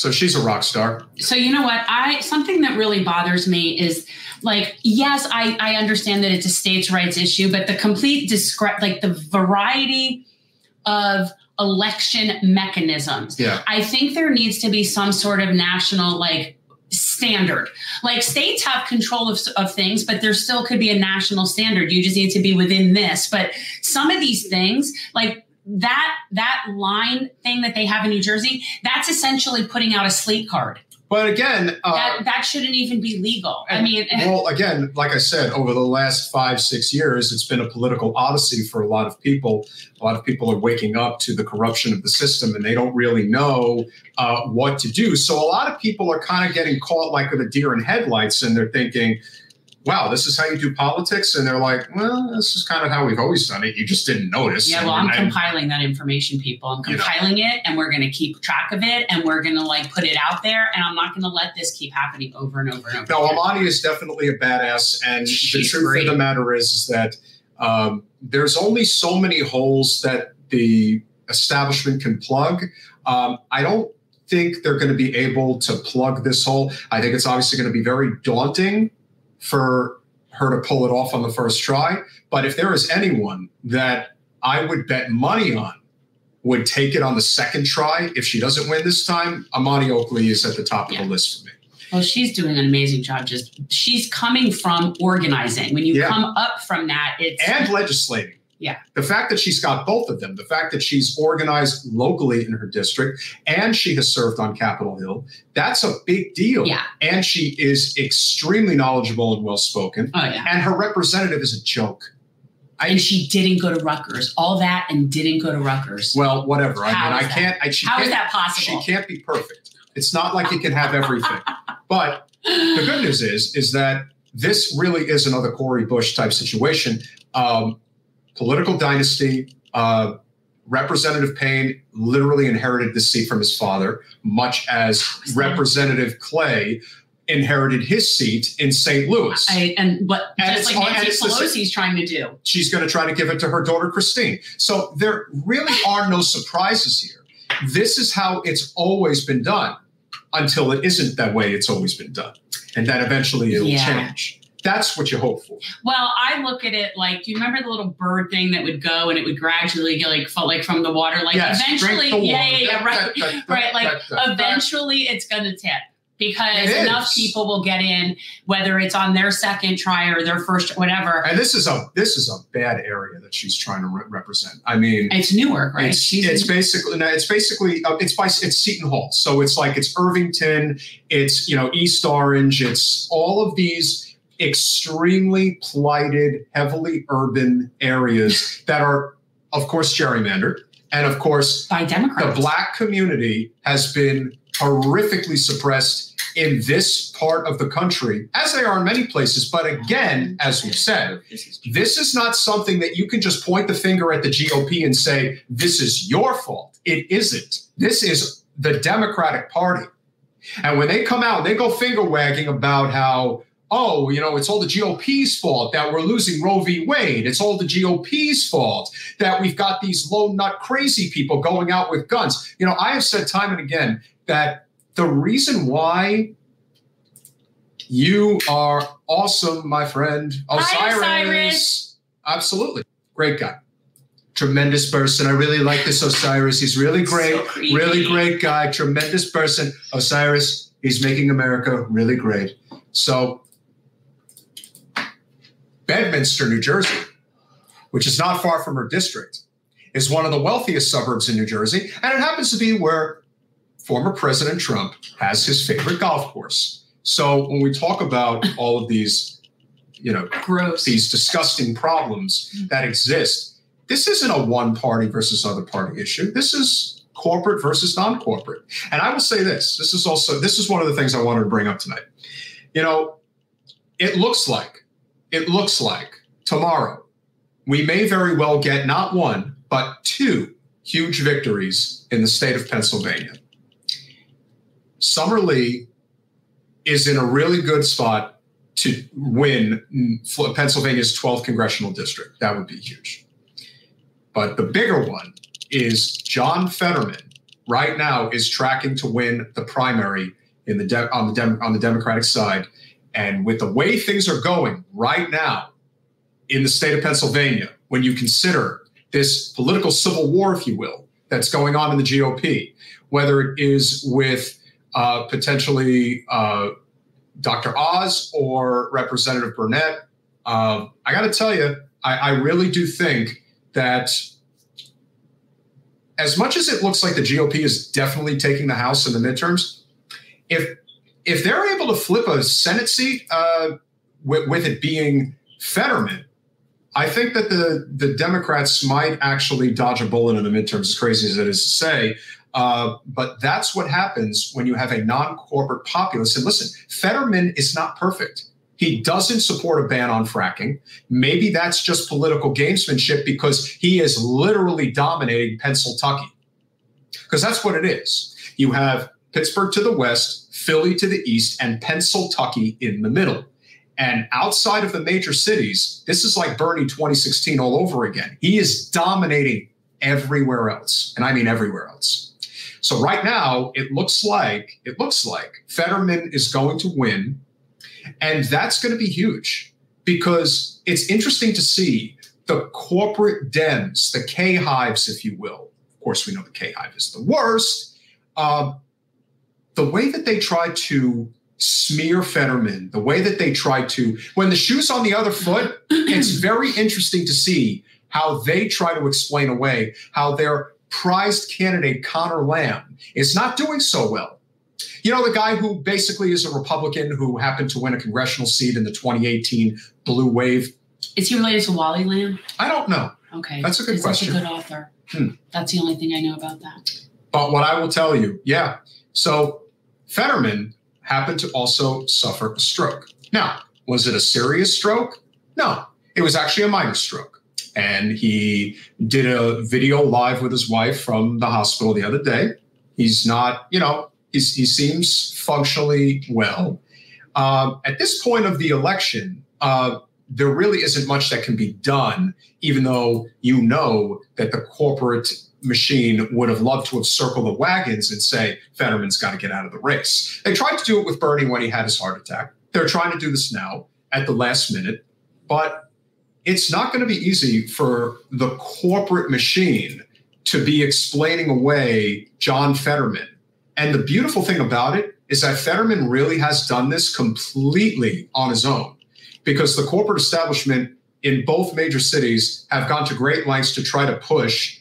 A: So she's a rock star.
B: So you know what? I something that really bothers me is like, yes, I, I understand that it's a states' rights issue, but the complete discre- like the variety of election mechanisms.
A: Yeah.
B: I think there needs to be some sort of national like standard. Like states have control of, of things, but there still could be a national standard. You just need to be within this. But some of these things, like that that line thing that they have in New Jersey, that's essentially putting out a slate card.
A: But again, uh,
B: that that shouldn't even be legal. I mean, (laughs)
A: well, again, like I said, over the last five, six years, it's been a political odyssey for a lot of people. A lot of people are waking up to the corruption of the system and they don't really know uh, what to do. So a lot of people are kind of getting caught like with a deer in headlights and they're thinking, wow, this is how you do politics. And they're like, well, this is kind of how we've always done it. You just didn't notice.
B: yeah, well, I'm compiling that information, people. I'm
A: You know.
B: compiling it, and we're going to keep track of it, and we're going to like put it out there, and I'm not going to let this keep happening over and over and over.
A: No,
B: again.
A: Imani is definitely a badass, and the truth
B: great.
A: of the matter is, is that um, there's only so many holes that the establishment can plug. Um, I don't think they're going to be able to plug this hole. I think it's obviously going to be very daunting for her to pull it off on the first try. But if there is anyone that I would bet money on would take it on the second try, if she doesn't win this time, Imani Oakley is at the top
B: Yeah.
A: of the list for me.
B: Well, she's doing an amazing job. Just she's coming from organizing. When you
A: Yeah.
B: come up from that, it's
A: and legislating.
B: Yeah.
A: The fact that she's got both of them, the fact that she's organized locally in her district and she has served on Capitol Hill, that's a big deal.
B: yeah.
A: And she is extremely knowledgeable and well spoken.
B: Oh yeah.
A: And her representative is a joke. I,
B: And she didn't go to Rutgers. All that and didn't go to Rutgers.
A: well, whatever. I
B: How
A: mean, I
B: that?
A: can't. I, she
B: How
A: can't,
B: is that possible?
A: She can't be perfect. It's not like you can have everything. but the good news is, is that this really is another Cori Bush type situation. Um, political dynasty. Uh, Representative Payne literally inherited this seat from his father, much as? Representative Clay inherited his seat in St. Louis.
B: I, and what
A: And
B: just like Nancy Pelosi's trying to do.
A: She's going to try to give it to her daughter Christine. So there really (laughs) are no surprises here. This is how it's always been done until it isn't that way it's always been done. And then eventually it'll
B: Yeah.
A: change. That's what you hope for.
B: Well, I look at it like, do you remember the little bird thing that would go and it would gradually get like felt like from the water? Like
A: yes,
B: eventually, yeah, yeah, yeah, right,
A: Da, da, da,
B: right. Like eventually, it's going to tip because enough people will get in, whether it's on their second try or their first, whatever.
A: And this is a this is a bad area that she's trying to re- represent. I mean,
B: It's Newark, right?
A: It's, it's basically no, it's basically uh, it's by it's Seton Hall. So it's like it's Irvington, it's you know East Orange, it's all of these extremely plighted, heavily urban areas that are, of course, gerrymandered, and of course,
B: by Democrats.
A: the black community has been horrifically suppressed in this part of the country, as they are in many places. But again, as we've said, this is not something that you can just point the finger at the GOP and say, this is your fault. It isn't. This is the Democratic Party. And when they come out they go finger wagging about how, oh, you know, it's all the GOP's fault that we're losing Roe v. Wade. It's all the GOP's fault that we've got these low nut crazy people going out with guns. You know, I have said time and again that the reason why you are awesome, my friend.
B: Hi,
A: Osiris.
B: Osiris.
A: Absolutely. Great guy. Tremendous person. I really like this Osiris. He's really (laughs) great.
B: So
A: really great guy. Tremendous person. Osiris, he's making America really great. So Bedminster, New Jersey, which is not far from her district, is one of the wealthiest suburbs in New Jersey. And it happens to be where former President Trump has his favorite golf course. So when we talk about all of these, you know,
B: Gross.
A: these disgusting problems that exist, this isn't a one party versus other party issue. This is corporate versus non corporate. And I will say this this is also, this is one of the things I wanted to bring up tonight. You know, it looks like, it looks like tomorrow we may very well get not one, but two huge victories in the state of Pennsylvania. Summer Lee is in a really good spot to win Pennsylvania's 12th congressional district. That would be huge. But the bigger one is John Fetterman right now is tracking to win the primary in the de- on the on the Democratic side. And with the way things are going right now in the state of Pennsylvania, when you consider this political civil war, if you will, that's going on in the GOP, whether it is with uh, potentially uh, Dr. Oz or Representative Barnette, uh, I got to tell you, I, I really do think that as much as it looks like the GOP is definitely taking the House in the midterms, if if they're able to flip a Senate seat uh, with, with, it being Fetterman, I think that the the Democrats might actually dodge a bullet in the midterms. As crazy as it is to say, uh, but that's what happens when you have a non-corporate populace. And listen, Fetterman is not perfect. He doesn't support a ban on fracking. Maybe that's just political gamesmanship because he is literally dominating Pennsylvania. Because that's what it is. You have Pittsburgh to the west, Philly to the east, and Pennsylvania in the middle. And outside of the major cities, this is like Bernie 2016 all over again. He is dominating everywhere else. And I mean everywhere else. So right now, it looks like it looks like Fetterman is going to win and that's going to be huge because it's interesting to see the corporate dens, the K hives, if you will. Of course, we know the K hive is the worst. Uh, the way that they try to smear Fetterman, the way that they try to, when the shoe's on the other foot, it's (clears throat) very interesting to see how they try to explain away how their prized candidate, Conor Lamb, is not doing so well. You know, the guy who basically is a Republican who happened to win a congressional seat in the 2018 blue wave.
B: Is he related to Wally Lamb?
A: I don't know.
B: Okay.
A: That's a good
B: He's
A: question.
B: Such a good author.
A: Hmm.
B: That's the only thing I know about that.
A: But what I will tell you, yeah. So Fetterman happened to also suffer a stroke. Now, was it a serious stroke? No, it was actually a minor stroke. And he did a video live with his wife from the hospital the other day. He's not, you know, He's, he seems functionally well. Uh, at this point of the election, uh, there really isn't much that can be done, even though you know that the corporate machine would have loved to have circled the wagons and say, Fetterman's got to get out of the race. They tried to do it with Bernie when he had his heart attack. They're trying to do this now at the last minute, but it's not going to be easy for the corporate machine to be explaining away John Fetterman and the beautiful thing about it is that Fetterman really has done this completely on his own because the corporate establishment in both major cities have gone to great lengths to try to push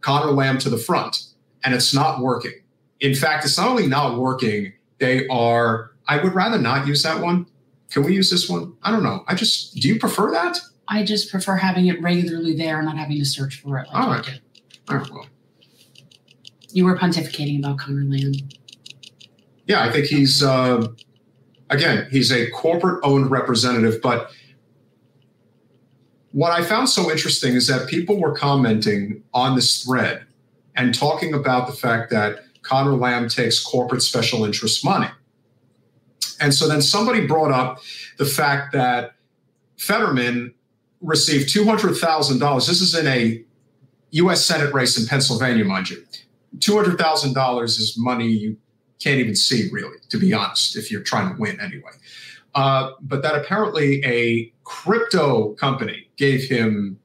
A: Conor Lamb to the front, and it's not working. In fact, it's not only not working, they are, I would rather not use that one. Can we use this one? I don't know. I just, do you prefer that?
B: I just prefer having it regularly there and not having to search for it. Like
A: All right. All right, well.
B: You were pontificating about Conor Lamb.
A: Yeah, I think he's uh, again he's a corporate owned representative. But what I found so interesting is that people were commenting on this thread and talking about the fact that Conor Lamb takes corporate special interest money. And so then somebody brought up the fact that Fetterman received $200,000. This is in a U.S. Senate race in Pennsylvania, mind you. $200,000 is money you can't even see, really, to be honest, if you're trying to win anyway. Uh, but that apparently a crypto company gave him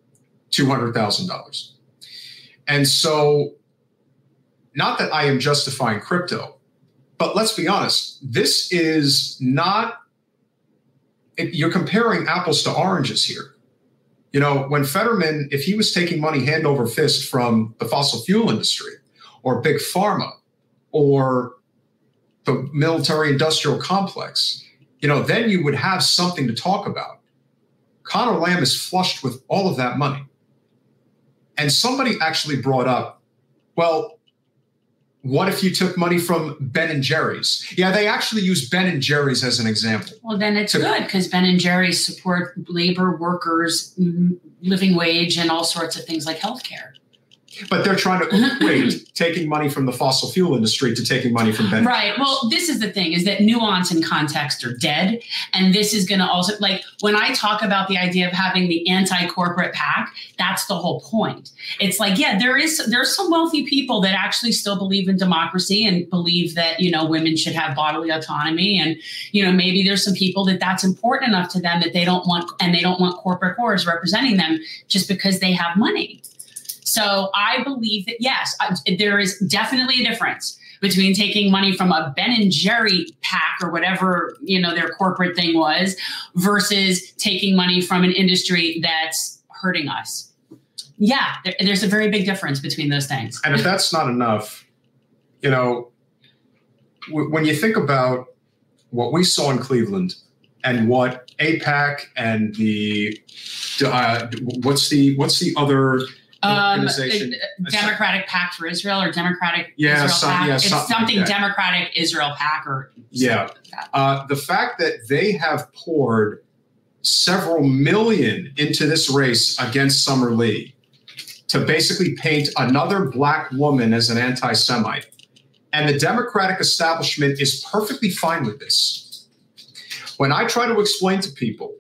A: $200,000. And so, not that I am justifying crypto, but let's be honest, this is not you're comparing apples to oranges here. You know, when Fetterman, if he was taking money hand over fist from the fossil fuel industry or big pharma or the military industrial complex, you know, then you would have something to talk about. Conor Lamb is flushed with all of that money. And somebody actually brought up, well, what if you took money from Ben and Jerry's? Yeah, they actually use Ben and Jerry's as an example.
B: Well, then it's good because Ben and Jerry's support labor workers, living wage, and all sorts of things like healthcare.
A: But they're trying to uh-huh. equate taking money from the fossil fuel industry to taking money from Ben.
B: Right. Well, this is the thing: is that nuance and context are dead, and this is going to also like when I talk about the idea of having the anti-corporate pack, That's the whole point. It's like, yeah, there is there's some wealthy people that actually still believe in democracy and believe that you know women should have bodily autonomy, and you know maybe there's some people that that's important enough to them that they don't want and they don't want corporate whores representing them just because they have money. So I believe that yes, there is definitely a difference between taking money from a Ben and Jerry pack or whatever you know their corporate thing was versus taking money from an industry that's hurting us. Yeah, there, there's a very big difference between those things.
A: And if that's not enough, you know, w- when you think about what we saw in Cleveland and what AIPAC and the uh, what's the what's the other
B: Um,
A: organization.
B: Democratic PAC for Israel or Democratic
A: Yeah,
B: Israel
A: some-
B: PAC.
A: yeah,
B: it's
A: something
B: something
A: like.
B: Democratic Israel PAC or
A: Yeah.
B: like that.
A: Uh, the fact that they have poured several million into this race against Summer Lee to basically paint another black woman as an anti Semite. And the Democratic establishment is perfectly fine with this. When I try to explain to people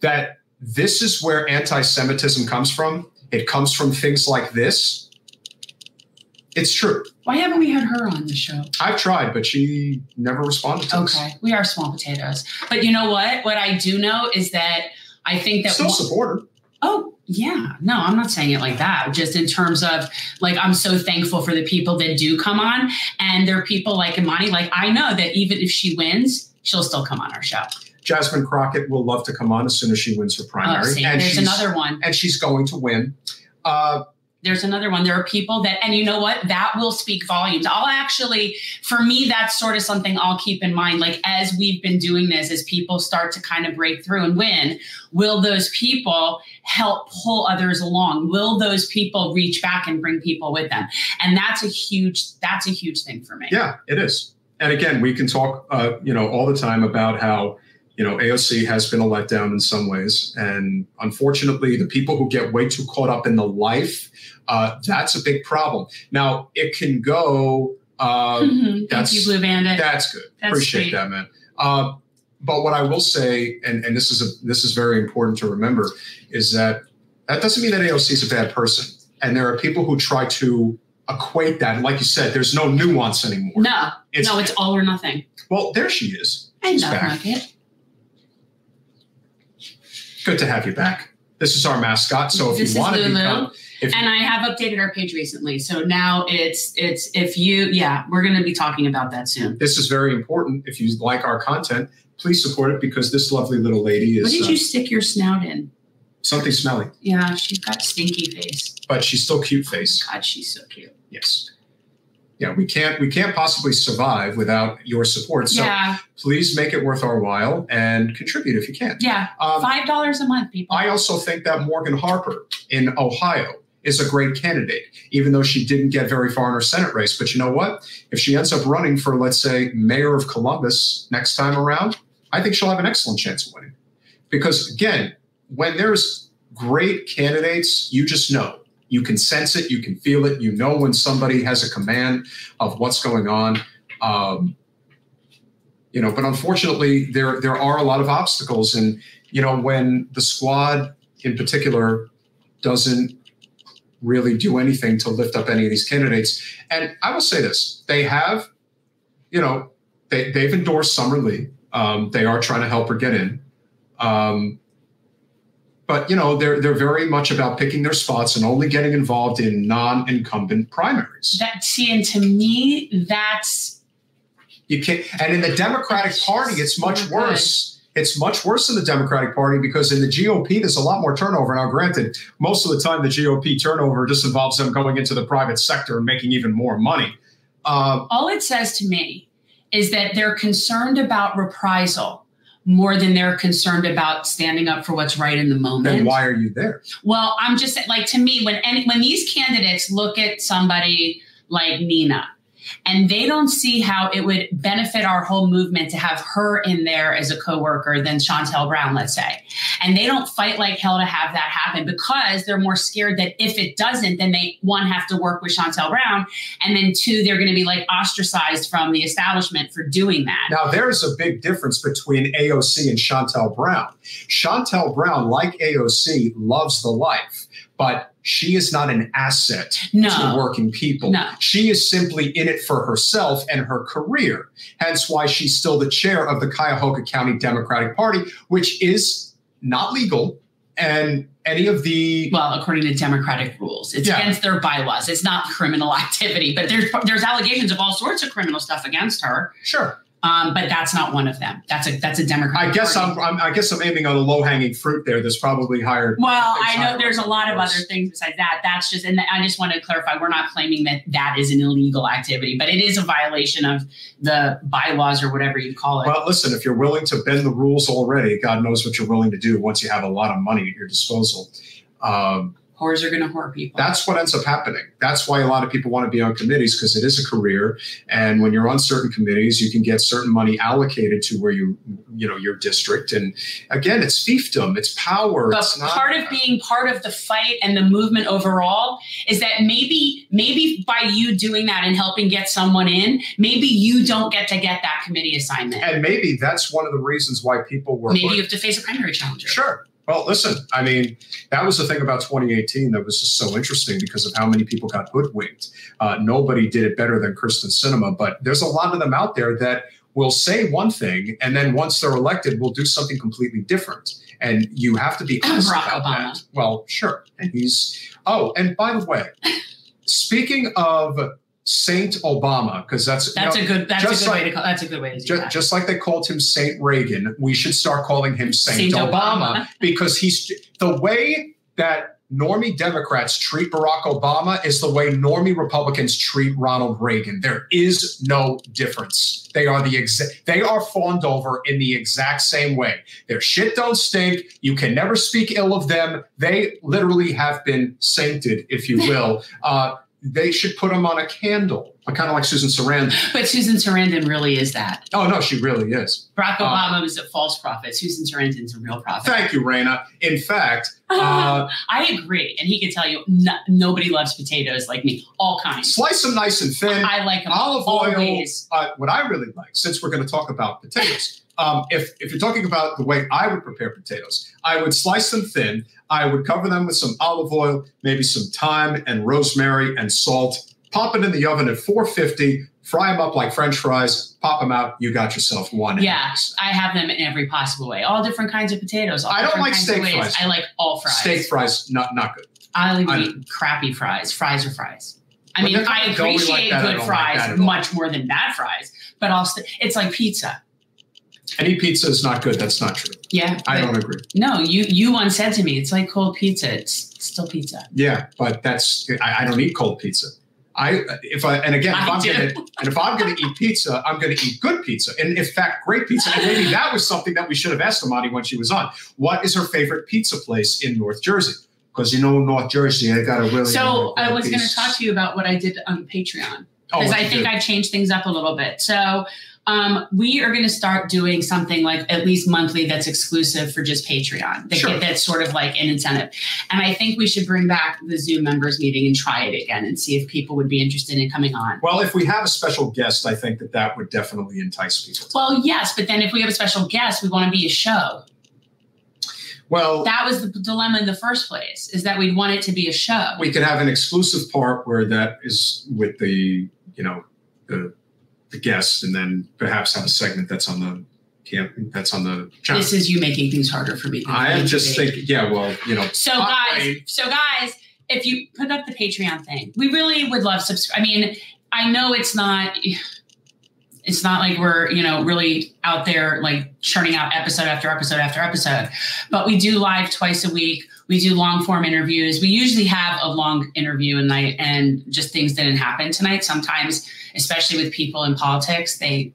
A: that this is where anti Semitism comes from, it comes from things like this, it's true.
B: Why haven't we had her on the show?
A: I've tried, but she never responded to us.
B: Okay, we are small potatoes. But you know what? What I do know is that I think that
A: Still
B: one-
A: support her.
B: Oh, yeah. No, I'm not saying it like that. Just in terms of like, I'm so thankful for the people that do come on. And there are people like Imani, like, I know that even if she wins, she'll still come on our show.
A: Jasmine Crockett will love to come on as soon as she wins her
B: Oh,
A: primary,
B: see,
A: and
B: there's
A: she's
B: another one.
A: and she's going to win. Uh,
B: There's another one. There are people that, and you know what? That will speak volumes. I'll actually, for me, that's sort of something I'll keep in mind. Like, as we've been doing this, as people start to kind of break through and win, will those people help pull others along? Will those people reach back and bring people with them? And that's a huge, that's a huge thing for me.
A: yeah, it is. And again, we can talk, uh, you know, all the time about how you know AOC has been a letdown in some ways, and unfortunately, the people who get way too caught up in the life, uh, that's a big problem. Now, it can go. Uh,
B: Mhm. (laughs) Thank
A: that's-
B: you, Blue Bandit.
A: That's good.
B: That's
A: Appreciate
B: sweet.
A: that, man. Uh, but what I will say, and, and this is a, this is very important to remember, is that that doesn't mean that AOC is a bad person. And there are people who try to equate that. And like you said, there's no nuance anymore.
B: no, no, it's all or nothing.
A: well, there she is.
B: I
A: She's
B: love
A: back.
B: Nugget.
A: Good to have you back. This is our mascot. So if
B: This
A: you want to become, if
B: And I have updated our page recently. So now it's it's if you yeah, we're gonna be talking about that soon.
A: this is very important. If you like our content, please support it because this lovely little lady
B: What
A: is
B: did
A: uh,
B: you stick your snout in?
A: something smelly,
B: Yeah, she's got stinky face.
A: but she's still cute face.
B: God, she's so cute.
A: Yes. Yeah, we can't we can't possibly survive without your support. So
B: yeah,
A: please make it worth our while and contribute if you can.
B: yeah.
A: Um,
B: Five dollars a month, people.
A: I also think that Morgan Harper in Ohio is a great candidate, even though she didn't get very far in her Senate race. But you know what? If she ends up running for, let's say, mayor of Columbus next time around, I think she'll have an excellent chance of winning. Because again, when there's great candidates, you just know. You can sense it, you can feel it, you know when somebody has a command of what's going on. Um, you know, but unfortunately, there there are a lot of obstacles, and you know when the squad in particular doesn't really do anything to lift up any of these candidates. And I will say this: they have, you know, they they've endorsed Summer Lee. Um, they are trying to help her get in. Um, but you know they're they're very much about picking their spots and only getting involved in non-incumbent primaries.
B: that see, and to me, that's
A: You can't, and in the Democratic Party, it's much worse it's much worse in the Democratic Party because in the GOP, there's a lot more turnover. Now, granted, most of the time the GOP turnover just involves them going into the private sector and making even more money.
B: Uh, All it says to me is that they're concerned about reprisal more than they're concerned about standing up for what's right in the moment.
A: Then why are you there?
B: Well, I'm just like to me when any, when these candidates look at somebody like Nina and they don't see how it would benefit our whole movement to have her in there as a co-worker than Shontel Brown, let's say. And they don't fight like hell to have that happen because they're more scared that if it doesn't, then they one have to work with Shontel Brown, and then two, they're going to be like ostracized from the establishment for doing that.
A: Now there's a big difference between AOC and Shontel Brown. Shontel Brown, like AOC, loves the life, but she is not an asset no. to working people.
B: No.
A: She is simply in it for herself and her career. Hence why she's still the chair of the Cuyahoga County Democratic Party, which is not legal. And any of the
B: well, according to Democratic rules, it's yeah. against their bylaws. It's not criminal (laughs) activity, but there's there's allegations of all sorts of criminal stuff against her.
A: Sure.
B: Um, but that's not one of them. That's a that's a Democrat.
A: I guess I'm, I'm, i guess I'm aiming on a low hanging fruit there. That's probably higher.
B: Well, I know there's a lot of other things besides that. That's just and I just want to clarify. We're not claiming that that is an illegal activity, but it is a violation of the bylaws or whatever you call it.
A: Well, listen, if you're willing to bend the rules already, God knows what you're willing to do once you have a lot of money at your disposal. Um,
B: Whores are going to whore people.
A: That's what ends up happening. That's why a lot of people want to be on committees because it is a career. And when you're on certain committees, you can get certain money allocated to where you, you know, your district. And again, it's fiefdom, it's power.
B: But
A: it's
B: not, part of being part of the fight and the movement overall is that maybe, maybe by you doing that and helping get someone in, maybe you don't get to get that committee assignment.
A: And maybe that's one of the reasons why people were.
B: Maybe put, you have to face a primary challenger.
A: Sure. Well, listen, I mean, that was the thing about 2018 that was just so interesting because of how many people got hoodwinked. Uh, nobody did it better than Kyrsten Sinema, but there's a lot of them out there that will say one thing and then once they're elected will do something completely different. And you have to be (clears throat) honest Barack about Obama. that. Well, sure. And he's oh, and by the way, (laughs) speaking of Saint Obama because that's
B: that's you know, a good that's a good like, way to call that's a good way to do
A: just,
B: that.
A: Just like they called him Saint Reagan, we should start calling him Saint, Saint Obama, Obama (laughs) because he's the way that normie Democrats treat Barack Obama is the way normie Republicans treat Ronald Reagan. There is no difference. They are the exact they are fawned over in the exact same way. Their shit don't stink. You can never speak ill of them. They literally have been sainted, if you (laughs) will. Uh, they should put them on a candle, kind of like Susan Sarandon.
B: But Susan Sarandon really is that.
A: Oh no, she really is.
B: Barack uh, Obama uh, was a false prophet. Susan Sarandon's a real prophet.
A: Thank you, Raina. In fact, (laughs) uh,
B: I agree, and he can tell you no, nobody loves potatoes like me. All kinds.
A: Slice them nice and thin.
B: I like them.
A: Olive oil. Uh, what I really like, since we're going to talk about potatoes. Um, if, if you're talking about the way I would prepare potatoes, I would slice them thin. I would cover them with some olive oil, maybe some thyme and rosemary and salt. Pop it in the oven at 450. Fry them up like French fries. Pop them out. You got yourself one.
B: Yeah, I have them in every possible way. All different kinds of potatoes. I
A: don't like steak fries.
B: I like all fries.
A: Steak fries, not not good.
B: I like eat crappy fries. Fries are fries. I mean, I appreciate like good fries like much more than bad fries, but also it's like pizza.
A: Any pizza is not good. That's not true.
B: Yeah,
A: I don't agree.
B: No, you you once said to me, it's like cold pizza. It's still pizza.
A: Yeah, but that's I, I don't eat cold pizza. I if I and again if I am gonna and if I'm gonna eat pizza, I'm gonna eat good pizza. And in fact, great pizza. And maybe that was something that we should have asked Imani when she was on. What is her favorite pizza place in North Jersey? Because you know North Jersey, I got a really.
B: So I was going to talk to you about what I did on Patreon because oh, I think I changed things up a little bit. So um, we are going to start doing something like at least monthly that's exclusive for just Patreon. That sure. that's sort of like an incentive. And I think we should bring back the Zoom members meeting and try it again and see if people would be interested in coming on.
A: Well, if we have a special guest, I think that that would definitely entice people.
B: Well, yes, but then if we have a special guest, we want to be a show.
A: Well,
B: that was the dilemma in the first place. Is that we'd want it to be a show.
A: We could have an exclusive part where that is with the you know the the guests, and then perhaps have a segment that's on the camp that's on the channel.
B: This is you making things harder for me.
A: I am just thinking, yeah, well, you know.
B: So guys, so guys, if you put up the Patreon thing, we really would love subscribe. I mean, I know it's not It's not like we're, you know, really out there like churning out episode after episode after episode. But we do live twice a week. We do long form interviews. We usually have a long interview a night and just things didn't happen tonight. Sometimes, especially with people in politics, they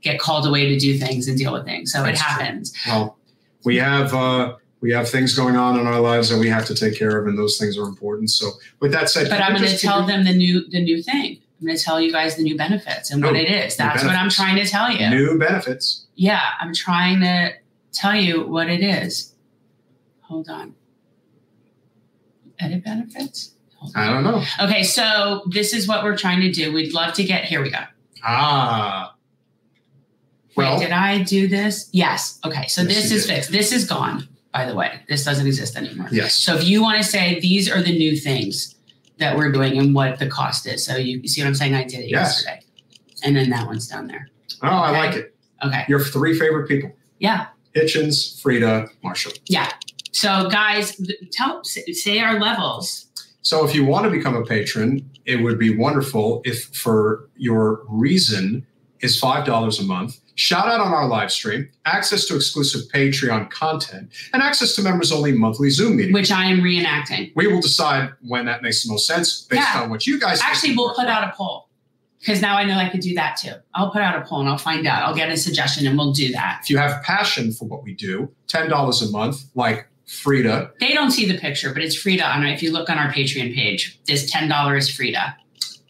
B: get called away to do things and deal with things. So That's it happens.
A: True. Well, we have uh we have things going on in our lives that we have to take care of and those things are important. So with that said,
B: but I'm going to tell them the new the new thing. I'm going to tell you guys the new benefits and what it is. That's what I'm trying to tell you.
A: New benefits.
B: Yeah, I'm trying to tell you what it is. Hold on. Edit benefits?
A: I don't know.
B: Okay, so this is what we're trying to do. We'd love to get here we go.
A: Ah.
B: Well, Wait, did I do this? Yes. Okay, so yes, this is did. fixed. This is gone, by the way. This doesn't exist anymore.
A: Yes.
B: So if you want to say these are the new things, that we're doing and what the cost is. So you, you see what I'm saying? I did it yes. yesterday. And then that one's down there.
A: Oh, okay? I like it.
B: Okay.
A: Your three favorite people.
B: Yeah.
A: Hitchens, Frida, Marshall.
B: Yeah. So guys, tell say our levels.
A: So if you want to become a patron, it would be wonderful if for your reason is $5 a month shout out on our live stream, access to exclusive Patreon content, and access to members only monthly Zoom meetings.
B: Which I am reenacting.
A: We will decide when that makes the most sense based yeah. on what you guys
B: Actually, we'll put out a poll because now I know I could do that too. I'll put out a poll and I'll find out. I'll get a suggestion and we'll do that.
A: If you have passion for what we do, $10 a month, like Frida.
B: They don't see the picture, but it's Frida on if you look on our Patreon page, this $10 is Frida.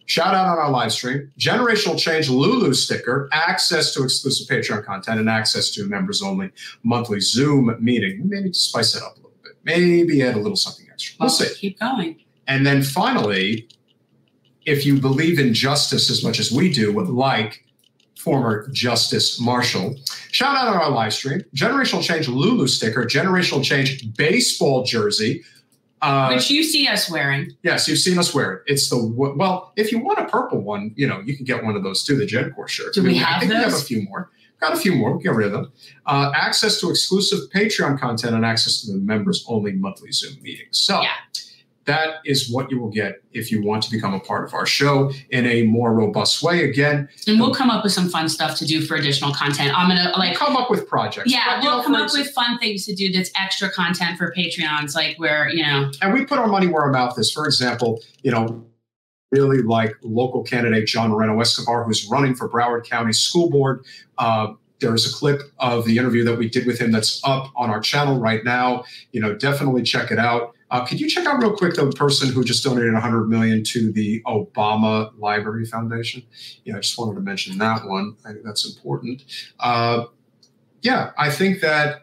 A: Shout out on our live stream, Generational Change Lulu sticker, access to exclusive Patreon content, and access to members only monthly Zoom meeting. Maybe spice it up a little bit. Maybe add a little something extra. We'll, see.
B: Keep going.
A: And then finally, if you believe in justice as much as we do, would like former Justice Marshall, shout out on our live stream, Generational Change Lulu sticker, Generational Change baseball jersey
B: uh, Which you see us wearing.
A: Yes, you've seen us wear it. It's the well. If you want a purple one, you know you can get one of those too. The GenCore shirt.
B: Do I mean, we have I think those?
A: We have a few more. Got a few more. We'll get rid of them. Uh, access to exclusive Patreon content and access to the members only monthly Zoom meetings. So. Yeah that is what you will get if you want to become a part of our show in a more robust way. Again,
B: and we'll come up with some fun stuff to do for additional content. I'm gonna like
A: come up with projects.
B: Yeah, but, we'll know, come up with fun things to do that's extra content for Patreons, like where you know.
A: And we put our money where our mouth is. For example, you know, really like local candidate John Moreno Escobar, who's running for Broward County School Board. Uh, there's a clip of the interview that we did with him that's up on our channel right now. You know, definitely check it out. Uh, could you check out real quick the person who just donated 100 million to the Obama Library Foundation? Yeah, I just wanted to mention that one. I think that's important. Uh, yeah, I think that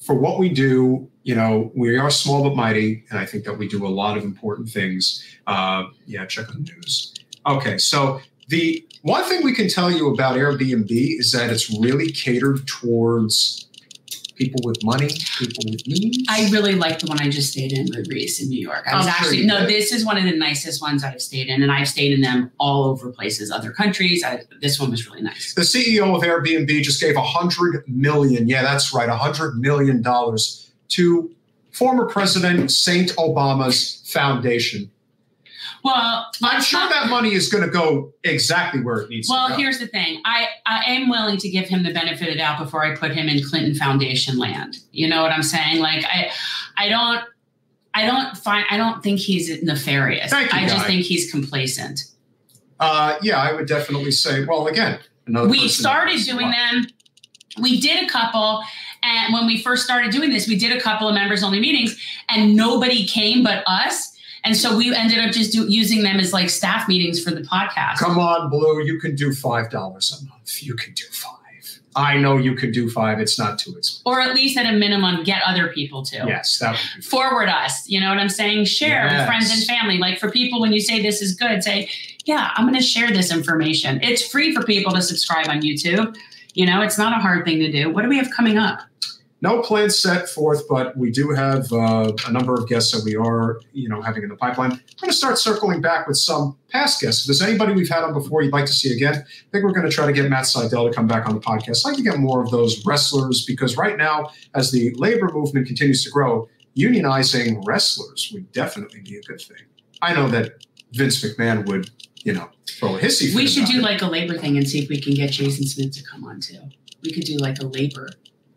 A: for what we do, you know, we are small but mighty, and I think that we do a lot of important things. Uh, yeah, check on the news. Okay, so the one thing we can tell you about Airbnb is that it's really catered towards people with money, people with means.
B: I really like the one I just stayed in with Reese in New York. I was I'm actually sure no, did. this is one of the nicest ones I've stayed in, and I've stayed in them all over places, other countries. I, this one was really nice.
A: The CEO of Airbnb just gave a hundred million. Yeah, that's right, a hundred million dollars to former President Saint Obama's foundation
B: well,
A: I'm sure that money is going to go exactly where it needs
B: well,
A: to
B: go. Well, here's the thing. I, I am willing to give him the benefit of the doubt before I put him in Clinton Foundation land. You know what I'm saying? Like I I don't I don't find I don't think he's nefarious.
A: You,
B: I just think he's complacent.
A: Uh, yeah, I would definitely say, well, again, another
B: We started doing them. We did a couple and when we first started doing this, we did a couple of members only meetings and nobody came but us and so we ended up just do, using them as like staff meetings for the podcast.
A: Come on, Blue, you can do five dollars a month. You can do five. I know you can do five. It's not too expensive.
B: Or at least at a minimum, get other people to.
A: Yes, that
B: would forward us. You know what I'm saying? Share yes. with friends and family. Like for people, when you say this is good, say, yeah, I'm going to share this information. It's free for people to subscribe on YouTube. You know, it's not a hard thing to do. What do we have coming up?
A: No plans set forth, but we do have uh, a number of guests that we are, you know, having in the pipeline. I'm going to start circling back with some past guests. If there's anybody we've had on before you'd like to see again, I think we're going to try to get Matt Seidel to come back on the podcast. I'd like to get more of those wrestlers because right now, as the labor movement continues to grow, unionizing wrestlers would definitely be a good thing. I know that Vince McMahon would, you know, throw a hissy. fit
B: We should do
A: it.
B: like a labor thing and see if we can get Jason Smith to come on too. We could do like a labor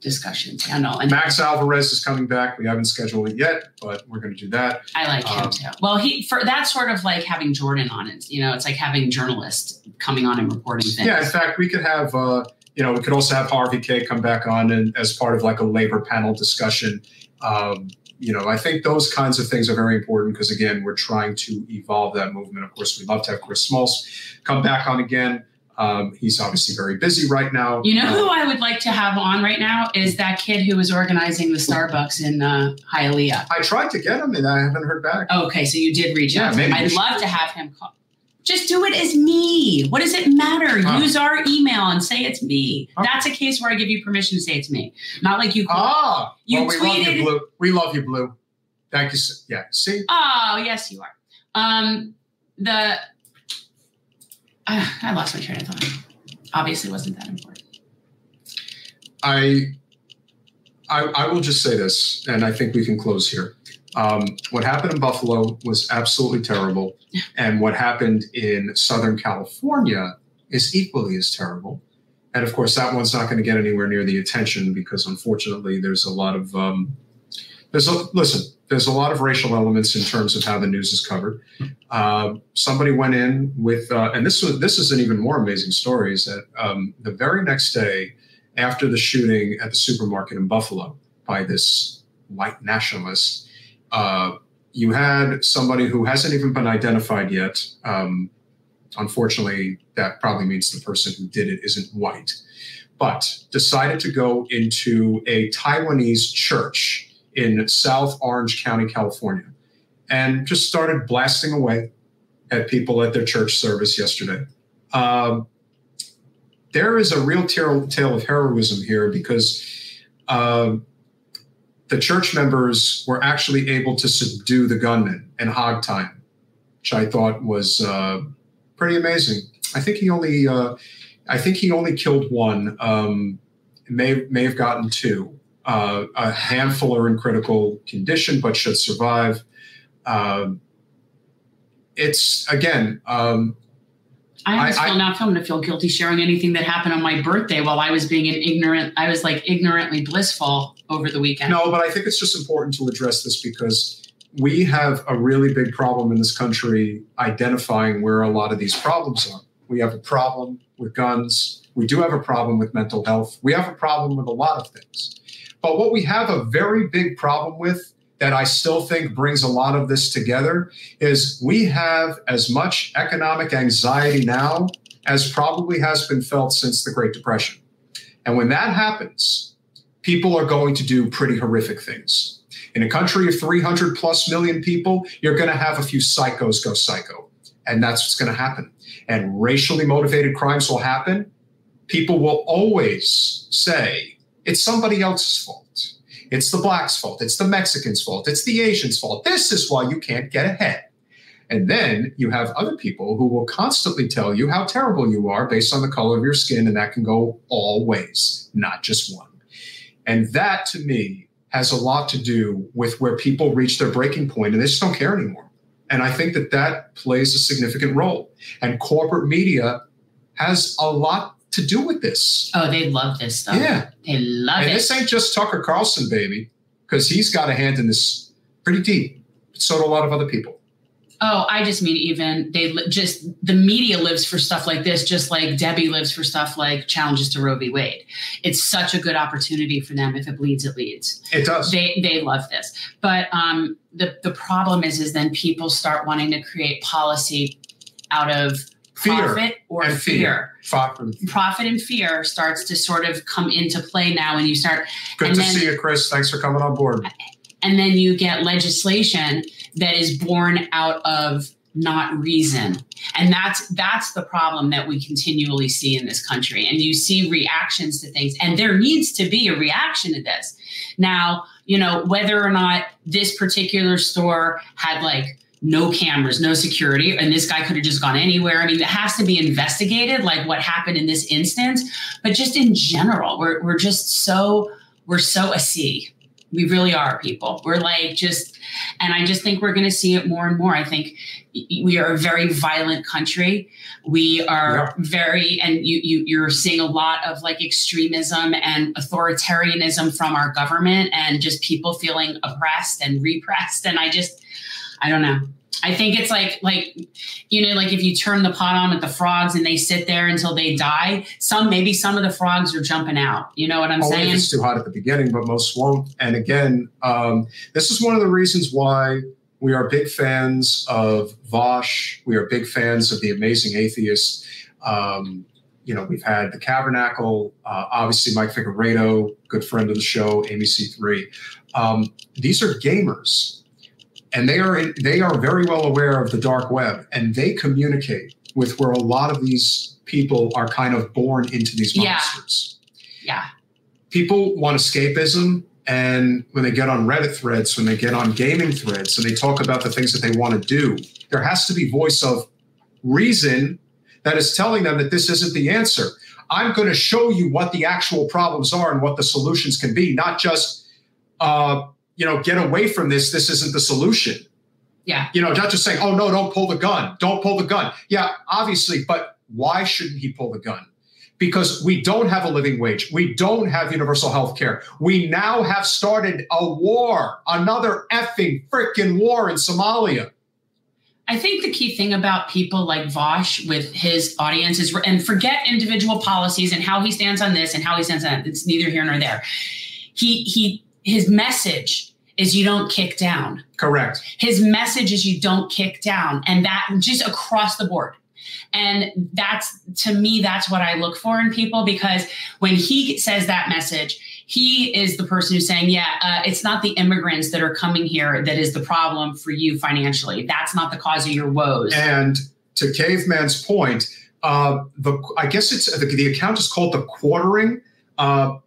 B: discussion panel. And
A: Max Alvarez is coming back. We haven't scheduled it yet, but we're going to do that.
B: I like him
A: Um,
B: too. Well, he for that's sort of like having Jordan on it. You know, it's like having journalists coming on and reporting things.
A: Yeah, in fact, we could have, uh, you know, we could also have Harvey K come back on and as part of like a labor panel discussion. Um, you know, I think those kinds of things are very important because again, we're trying to evolve that movement. Of course, we'd love to have Chris Smalls come back on again. Um, he's obviously very busy right now.
B: You know who
A: Uh,
B: I would like to have on right now is that kid who was organizing the Starbucks in uh, Hialeah.
A: I tried to get him and I haven't heard back.
B: Okay, so you did reach
A: Yeah,
B: out.
A: maybe
B: I'd love to have him call. Just do it as me. What does it matter?
A: Huh.
B: Use our email and say it's me.
A: Okay.
B: That's a case where I give you permission to say it's me. Not like you.
A: Ah,
B: You
A: well, we love
B: tweeted-
A: you, Blue. We love you, Blue. Thank you. Yeah, see,
B: Oh, yes, you are. Um, the (sighs) I lost my train of thought. Obviously, wasn't that important.
A: I, I, I will just say this, and I think we can close here. Um, what happened in Buffalo was absolutely terrible, (laughs) and what happened in Southern California is equally as terrible. And of course, that one's not going to get anywhere near the attention because, unfortunately, there's a lot of um, there's a listen. There's a lot of racial elements in terms of how the news is covered. Uh, somebody went in with, uh, and this was this is an even more amazing story. Is that um, the very next day after the shooting at the supermarket in Buffalo by this white nationalist, uh, you had somebody who hasn't even been identified yet. Um, unfortunately, that probably means the person who did it isn't white, but decided to go into a Taiwanese church in South Orange County, California, and just started blasting away at people at their church service yesterday. Um, there is a real tale, tale of heroism here because um, the church members were actually able to subdue the gunman in hog time, which I thought was uh, pretty amazing. I think he only, uh, I think he only killed one. Um, may may have gotten two. Uh, a handful are in critical condition but should survive. Um, it's again. Um,
B: I almost
A: I-
B: feel now I'm going to feel guilty sharing anything that happened on my birthday while I was being an ignorant. I was like ignorantly blissful over the weekend.
A: No, but I think it's just important to address this because we have a really big problem in this country identifying where a lot of these problems are. We have a problem with guns. We do have a problem with mental health. We have a problem with a lot of things. But what we have a very big problem with that I still think brings a lot of this together is we have as much economic anxiety now as probably has been felt since the Great Depression. And when that happens, people are going to do pretty horrific things. In a country of 300 plus million people, you're going to have a few psychos go psycho. And that's what's going to happen. And racially motivated crimes will happen. People will always say it's somebody else's fault. It's the blacks' fault. It's the Mexicans' fault. It's the Asians' fault. This is why you can't get ahead. And then you have other people who will constantly tell you how terrible you are based on the color of your skin. And that can go all ways, not just one. And that to me has a lot to do with where people reach their breaking point and they just don't care anymore. And I think that that plays a significant role. And corporate media has a lot to do with this.
B: Oh, they love this stuff.
A: Yeah.
B: They love it.
A: And
B: it.
A: this ain't just Tucker Carlson, baby, because he's got a hand in this pretty deep. So do a lot of other people.
B: Oh, I just mean even they li- just the media lives for stuff like this, just like Debbie lives for stuff like challenges to Roe v. Wade. It's such a good opportunity for them. If it bleeds, it leads.
A: It does.
B: They they love this, but um, the the problem is is then people start wanting to create policy out of
A: Fear
B: profit or
A: and
B: fear.
A: fear.
B: Profit and fear starts to sort of come into play now, and you start
A: Good to
B: then-
A: see you, Chris. Thanks for coming on board.
B: and then you get legislation that is born out of not reason and that's that's the problem that we continually see in this country and you see reactions to things and there needs to be a reaction to this now you know whether or not this particular store had like no cameras no security and this guy could have just gone anywhere i mean it has to be investigated like what happened in this instance but just in general we're, we're just so we're so a sea We really are people. We're like just, and I just think we're going to see it more and more. I think we are a very violent country. We are yeah. very, and you, you you're seeing a lot of like extremism and authoritarianism from our government, and just people feeling oppressed and repressed. And I just, I don't know. I think it's like like you know like if you turn the pot on with the frogs and they sit there until they die. Some maybe some of the frogs are jumping out. You know what I'm
A: Only
B: saying?
A: It's too hot at the beginning, but most won't. And again, um, this is one of the reasons why we are big fans of Vaush. We are big fans of the Amazing Atheist. Um, you know, we've had the Tabernacle, uh, obviously Mike Figueredo, good friend of the show, Amy C3. Um, these are gamers and they are they are very well aware of the dark web and they communicate with where a lot of these people are kind of born into these monsters.
B: Yeah. yeah.
A: People want escapism and when they get on Reddit threads, when they get on gaming threads and they talk about the things that they want to do, there has to be voice of reason that is telling them that this isn't the answer. I'm going to show you what the actual problems are and what the solutions can be, not just uh, you know, get away from this. This isn't the solution.
B: Yeah.
A: You know, not just saying, oh, no, don't pull the gun. Don't pull the gun. Yeah, obviously, but why shouldn't he pull the gun? Because we don't have a living wage. We don't have universal health care. We now have started a war, another effing freaking war in Somalia.
B: I think the key thing about people like Vaush with his audience is, and forget individual policies and how he stands on this and how he stands on that. It's neither here nor there. He he his message is you don't kick down.
A: Correct.
B: His message is you don't kick down, and that just across the board. And that's to me, that's what I look for in people because when he says that message, he is the person who's saying, yeah, uh, it's not the immigrants that are coming here that is the problem for you financially. That's not the cause of your woes.
A: And to Caveman's point, uh, the I guess it's the, the account is called the quartering. Uh,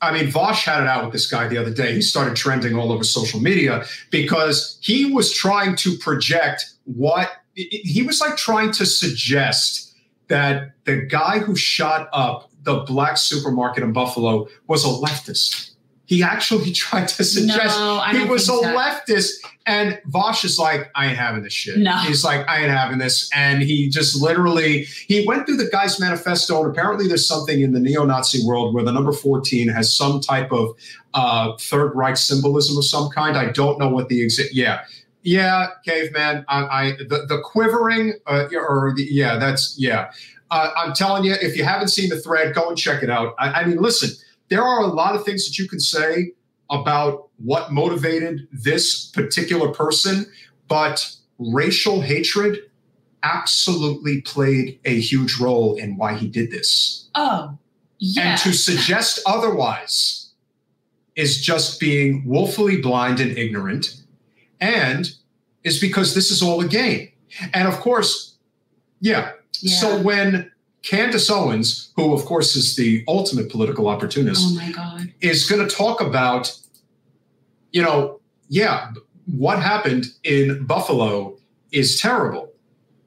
A: I mean, Vaush had it out with this guy the other day. He started trending all over social media because he was trying to project what he was like trying to suggest that the guy who shot up the black supermarket in Buffalo was a leftist. He actually (laughs) tried to suggest
B: no,
A: he was a leftist. And Vaush is like, I ain't having this shit.
B: No.
A: He's like, I ain't having this. And he just literally, he went through the guy's manifesto. And apparently there's something in the neo-Nazi world where the number 14 has some type of uh, Third Reich symbolism of some kind. I don't know what the exact, yeah. Yeah, caveman. I, I the, the quivering, uh, or the, yeah, that's, yeah. Uh, I'm telling you, if you haven't seen the thread, go and check it out. I, I mean, listen, there are a lot of things that you can say about what motivated this particular person, but racial hatred absolutely played a huge role in why he did this.
B: Oh, yeah.
A: And to suggest otherwise is just being woefully blind and ignorant, and is because this is all a game. And of course, yeah. yeah. So when Candace Owens, who of course is the ultimate political opportunist,
B: oh
A: is going to talk about, you know, yeah, what happened in Buffalo is terrible,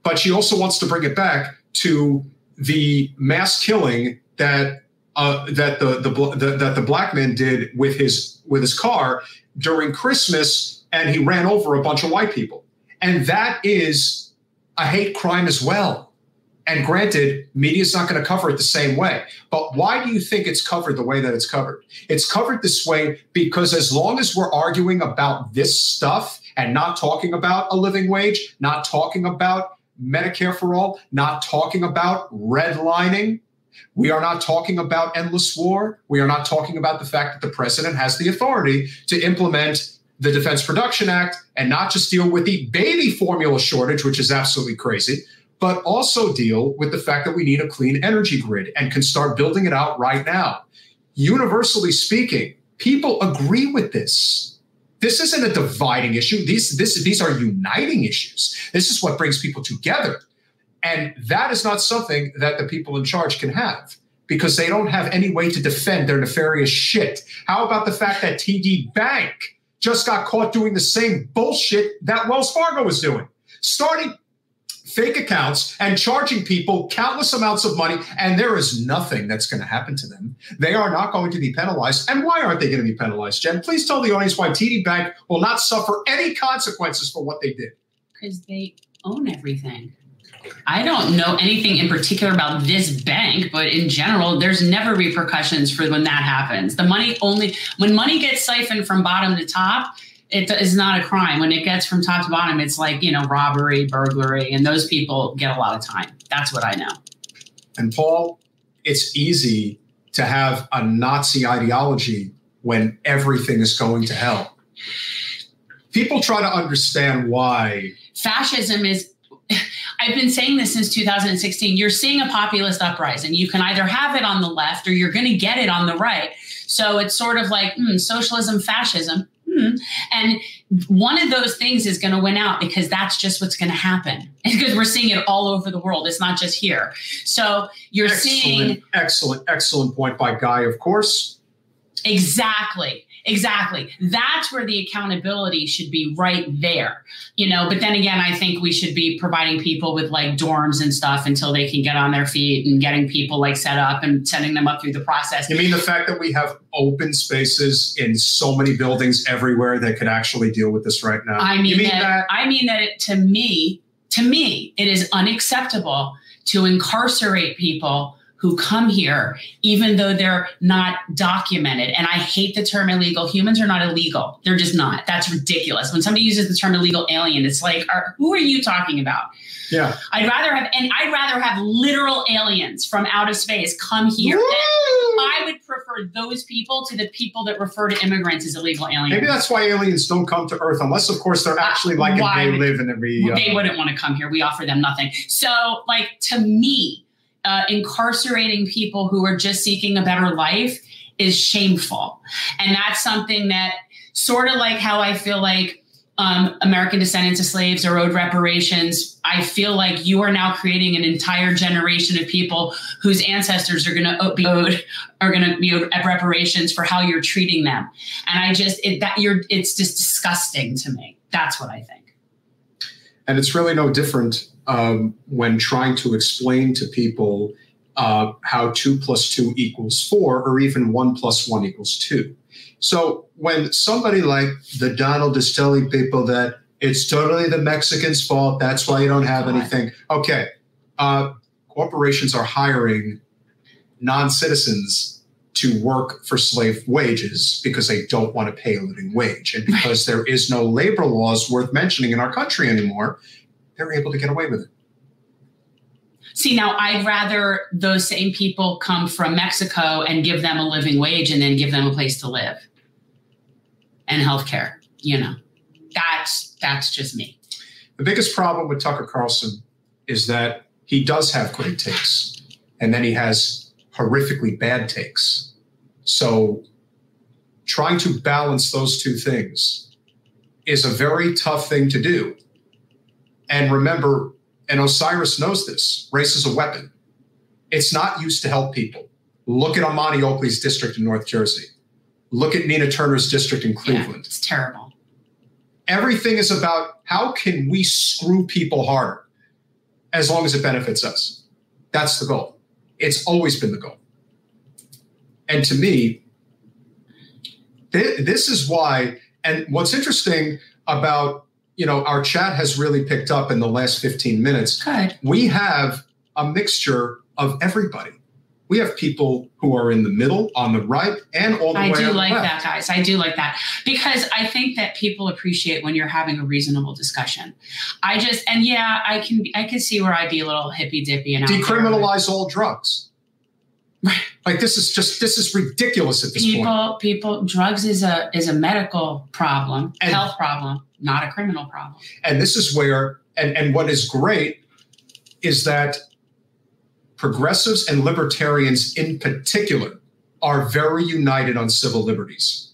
A: but she also wants to bring it back to the mass killing that uh, that the, the, the that the black man did with his with his car during Christmas, and he ran over a bunch of white people, and that is a hate crime as well. And granted, media is not going to cover it the same way. But why do you think it's covered the way that it's covered? It's covered this way because as long as we're arguing about this stuff and not talking about a living wage, not talking about Medicare for all, not talking about redlining, we are not talking about endless war. We are not talking about the fact that the president has the authority to implement the Defense Production Act and not just deal with the baby formula shortage, which is absolutely crazy, but also deal with the fact that we need a clean energy grid and can start building it out right now. Universally speaking, people agree with this. This isn't a dividing issue. These, this, these are uniting issues. This is what brings people together. And that is not something that the people in charge can have because they don't have any way to defend their nefarious shit. How about the fact that TD Bank just got caught doing the same bullshit that Wells Fargo was doing? Starting fake accounts and charging people countless amounts of money, and there is nothing that's going to happen to them. They are not going to be penalized. And why aren't they going to be penalized, Jen? Please tell the audience why TD Bank will not suffer any consequences for what they did.
B: Because they own everything. I don't know anything in particular about this bank, but in general, there's never repercussions for when that happens. The money only, when money gets siphoned from bottom to top, it is not a crime. When it gets from top to bottom, it's like, you know, robbery, burglary, and those people get a lot of time. That's what I know.
A: And Paul, it's easy to have a Nazi ideology when everything is going to hell. People try to understand why.
B: Fascism is (laughs) I've been saying this since 2016. You're seeing a populist uprising. You can either have it on the left or you're going to get it on the right. So it's sort of like hmm, socialism, fascism. Hmm. And one of those things is going to win out because that's just what's going to happen. (laughs) Because we're seeing it all over the world. It's not just here. So you're
A: excellent,
B: seeing.
A: Excellent, excellent point by Guy, of course.
B: Exactly. Exactly. That's where the accountability should be right there. You know, but then again, I think we should be providing people with like dorms and stuff until they can get on their feet and getting people like set up and sending them up through the process.
A: You mean the fact that we have open spaces in so many buildings everywhere that could actually deal with this right now?
B: I mean, mean that, that, I mean that it, to me, to me, it is unacceptable to incarcerate people who come here, even though they're not documented. And I hate the term illegal. Humans are not illegal. They're just not. That's ridiculous. When somebody uses the term illegal alien, it's like, are, who are you talking about?
A: Yeah.
B: I'd rather have, and I'd rather have literal aliens from outer space come here. I would prefer those people to the people that refer to immigrants as illegal aliens.
A: Maybe that's why aliens don't come to Earth, unless, of course, they're actually like they would, live in every.
B: Uh, they wouldn't want to come here. We offer them nothing. So, like to me, uh, incarcerating people who are just seeking a better life is shameful. And that's something that sort of like how I feel like um, American descendants of slaves are owed reparations. I feel like you are now creating an entire generation of people whose ancestors are going to be owed are going to be owed reparations for how you're treating them. And I just it, that you're it's just disgusting to me. That's what I think.
A: And it's really no different um, when trying to explain to people uh, how two plus two equals four, or even one plus one equals two. So when somebody like the Donald is telling people that it's totally the Mexicans' fault, that's why you don't have anything. Okay, uh, corporations are hiring non-citizens to work for slave wages because they don't want to pay a living wage, and because there is no labor laws worth mentioning in our country anymore they're able to get away with it.
B: See, now I'd rather those same people come from Mexico and give them a living wage and then give them a place to live and healthcare. You know, that's that's just me.
A: The biggest problem with Tucker Carlson is that he does have great takes, and then he has horrifically bad takes. So, trying to balance those two things is a very tough thing to do. And remember, and Osiris knows this race is a weapon. It's not used to help people. Look at Imani Oakley's district in North Jersey. Look at Nina Turner's district in Cleveland.
B: Yeah, it's terrible.
A: Everything is about how can we screw people harder as long as it benefits us. That's the goal. It's always been the goal. And to me, th- this is why, and what's interesting about you know, our chat has really picked up in the last 15 minutes.
B: Good.
A: We have a mixture of everybody. We have people who are in the middle, on the right, and all the
B: I
A: way
B: I
A: do
B: like
A: left.
B: that, guys. I do like that because I think that people appreciate when you're having a reasonable discussion. I just and yeah, I can I can see where I'd be a little hippy dippy and i
A: decriminalize all drugs. Like this is just this is ridiculous at this
B: people,
A: point.
B: People, people, drugs is a is a medical problem, and, health problem, not a criminal problem.
A: And this is where and and what is great is that progressives and libertarians in particular are very united on civil liberties.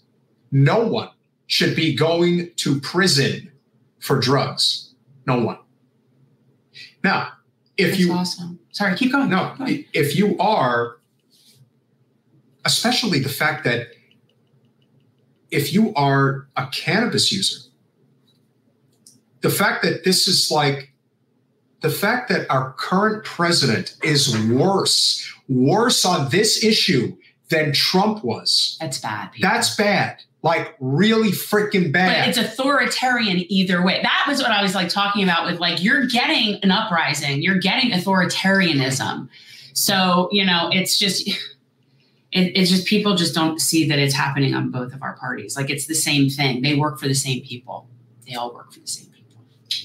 A: No one should be going to prison for drugs. No one. Now, if
B: That's
A: you
B: awesome. Sorry, keep going.
A: No, if you are especially the fact that if you are a cannabis user, the fact that this is like the fact that our current president is worse, worse on this issue than Trump was.
B: That's bad. People.
A: That's bad. Like really freaking bad.
B: But it's authoritarian either way. That was what I was like talking about with like you're getting an uprising, you're getting authoritarianism. So, you know, it's just it, it's just people just don't see that it's happening on both of our parties. Like it's the same thing. They work for the same people. They all work for the same people.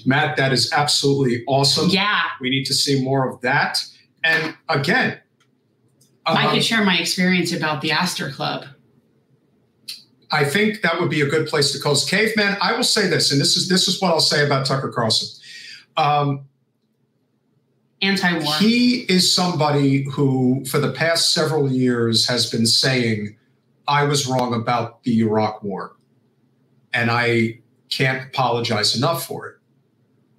A: Matt, that is absolutely awesome.
B: Yeah.
A: We need to see more of that. And again,
B: um, I could share my experience about the Astor Club.
A: I think that would be a good place to close. Caveman, I will say this, and this is this is what I'll say about Tucker Carlson. Um,
B: Anti-war.
A: He is somebody who, for the past several years, has been saying, "I was wrong about the Iraq War, and I can't apologize enough for it."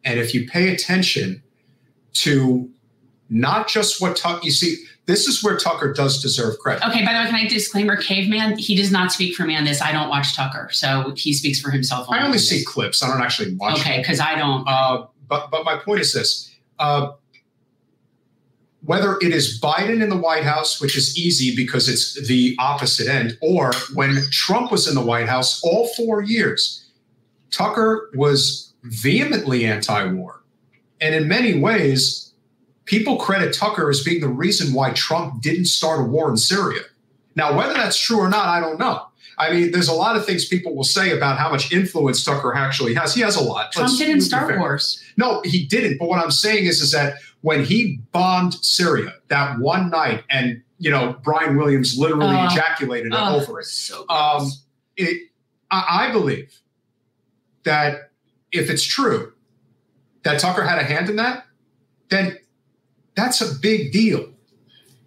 A: And if you pay attention to not just what Tucker, you see, this is where Tucker does deserve credit.
B: Okay, by the way, can I disclaimer? Caveman, he does not speak for me on this. I don't watch Tucker, so he speaks for himself.
A: I only see clips. I don't actually watch.
B: Okay, because I don't.
A: Uh, but but my point is this: uh, whether it is Biden in the White House, which is easy because it's the opposite end, or when Trump was in the White House, all four years, Tucker was vehemently anti-war, and in many ways people credit Tucker as being the reason why Trump didn't start a war in Syria. Now, whether that's true or not, I don't know. I mean, there's a lot of things people will say about how much influence Tucker actually has. He has a lot.
B: Trump Let's, didn't start wars.
A: No, he didn't. But what I'm saying is, is that when he bombed Syria that one night, and you know, Brian Williams literally uh, ejaculated uh, over it.
B: So um,
A: it, I, I believe that if it's true that Tucker had a hand in that, then that's a big deal.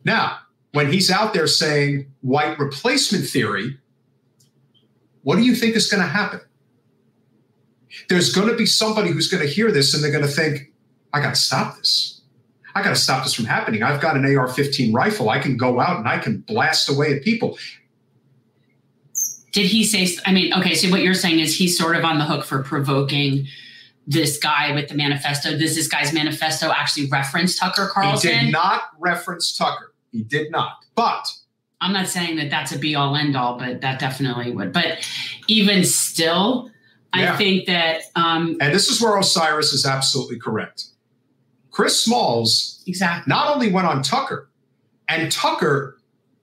A: Now, when he's out there saying white replacement theory, what do you think is going to happen? There's going to be somebody who's going to hear this and they're going to think, I got to stop this. I got to stop this from happening. I've got an AR 15 rifle. I can go out and I can blast away at people.
B: Did he say, I mean, okay, so what you're saying is he's sort of on the hook for provoking this guy with the manifesto. Does this guy's manifesto actually reference Tucker Carlson?
A: He did not reference Tucker. He did not. But
B: I'm not saying that that's a be all end all, but that definitely would. But even still, yeah. I think that. Um,
A: and this is where Osiris is absolutely correct. Chris Smalls
B: exactly
A: not only went on Tucker, and Tucker,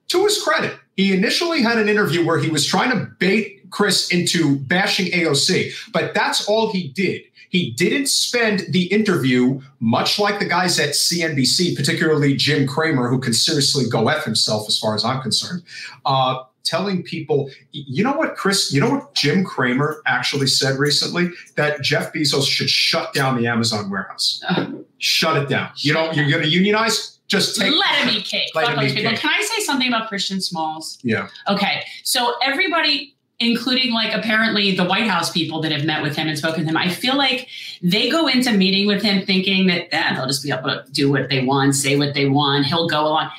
A: to his credit, he initially had an interview where he was trying to bait Chris into bashing AOC, but that's all he did. He didn't spend the interview much like the guys at CNBC, particularly Jim Cramer, who can seriously go F himself as far as I'm concerned, uh, telling people, you know what, Chris, you know what Jim Cramer actually said recently? That Jeff Bezos should shut down the Amazon warehouse. Uh, shut it down. You know, you're going to unionize? Just take
B: let him eat cake. Let him eat cake. Can I say something about Christian Smalls?
A: Yeah.
B: Okay. So everybody including like apparently the White House people that have met with him and spoken with him, I feel like they go into meeting with him thinking that eh, they'll just be able to do what they want, say what they want, he'll go along.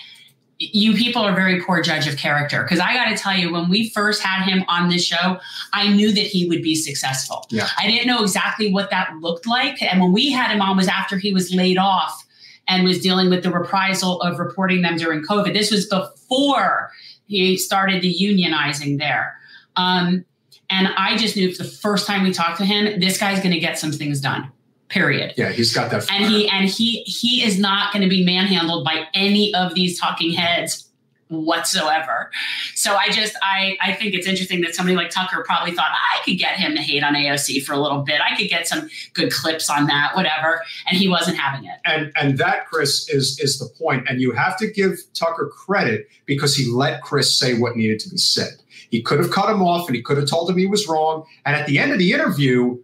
B: You people are very poor judge of character because I got to tell you, when we first had him on this show, I knew that he would be successful.
A: Yeah.
B: I didn't know exactly what that looked like, and when we had him on was after he was laid off and was dealing with the reprisal of reporting them during COVID. This was before he started the unionizing there. Um, and I just knew for the first time we talked to him, this guy's going to get some things done. Period.
A: Yeah, he's got that.
B: Fire. And he and he he is not going to be manhandled by any of these talking heads whatsoever. So I just I I think it's interesting that somebody like Tucker probably thought I could get him to hate on AOC for a little bit. I could get some good clips on that, whatever. And he wasn't having it.
A: And and that Chris is is the point. And you have to give Tucker credit because he let Chris say what needed to be said. He could have cut him off and he could have told him he was wrong. And at the end of the interview,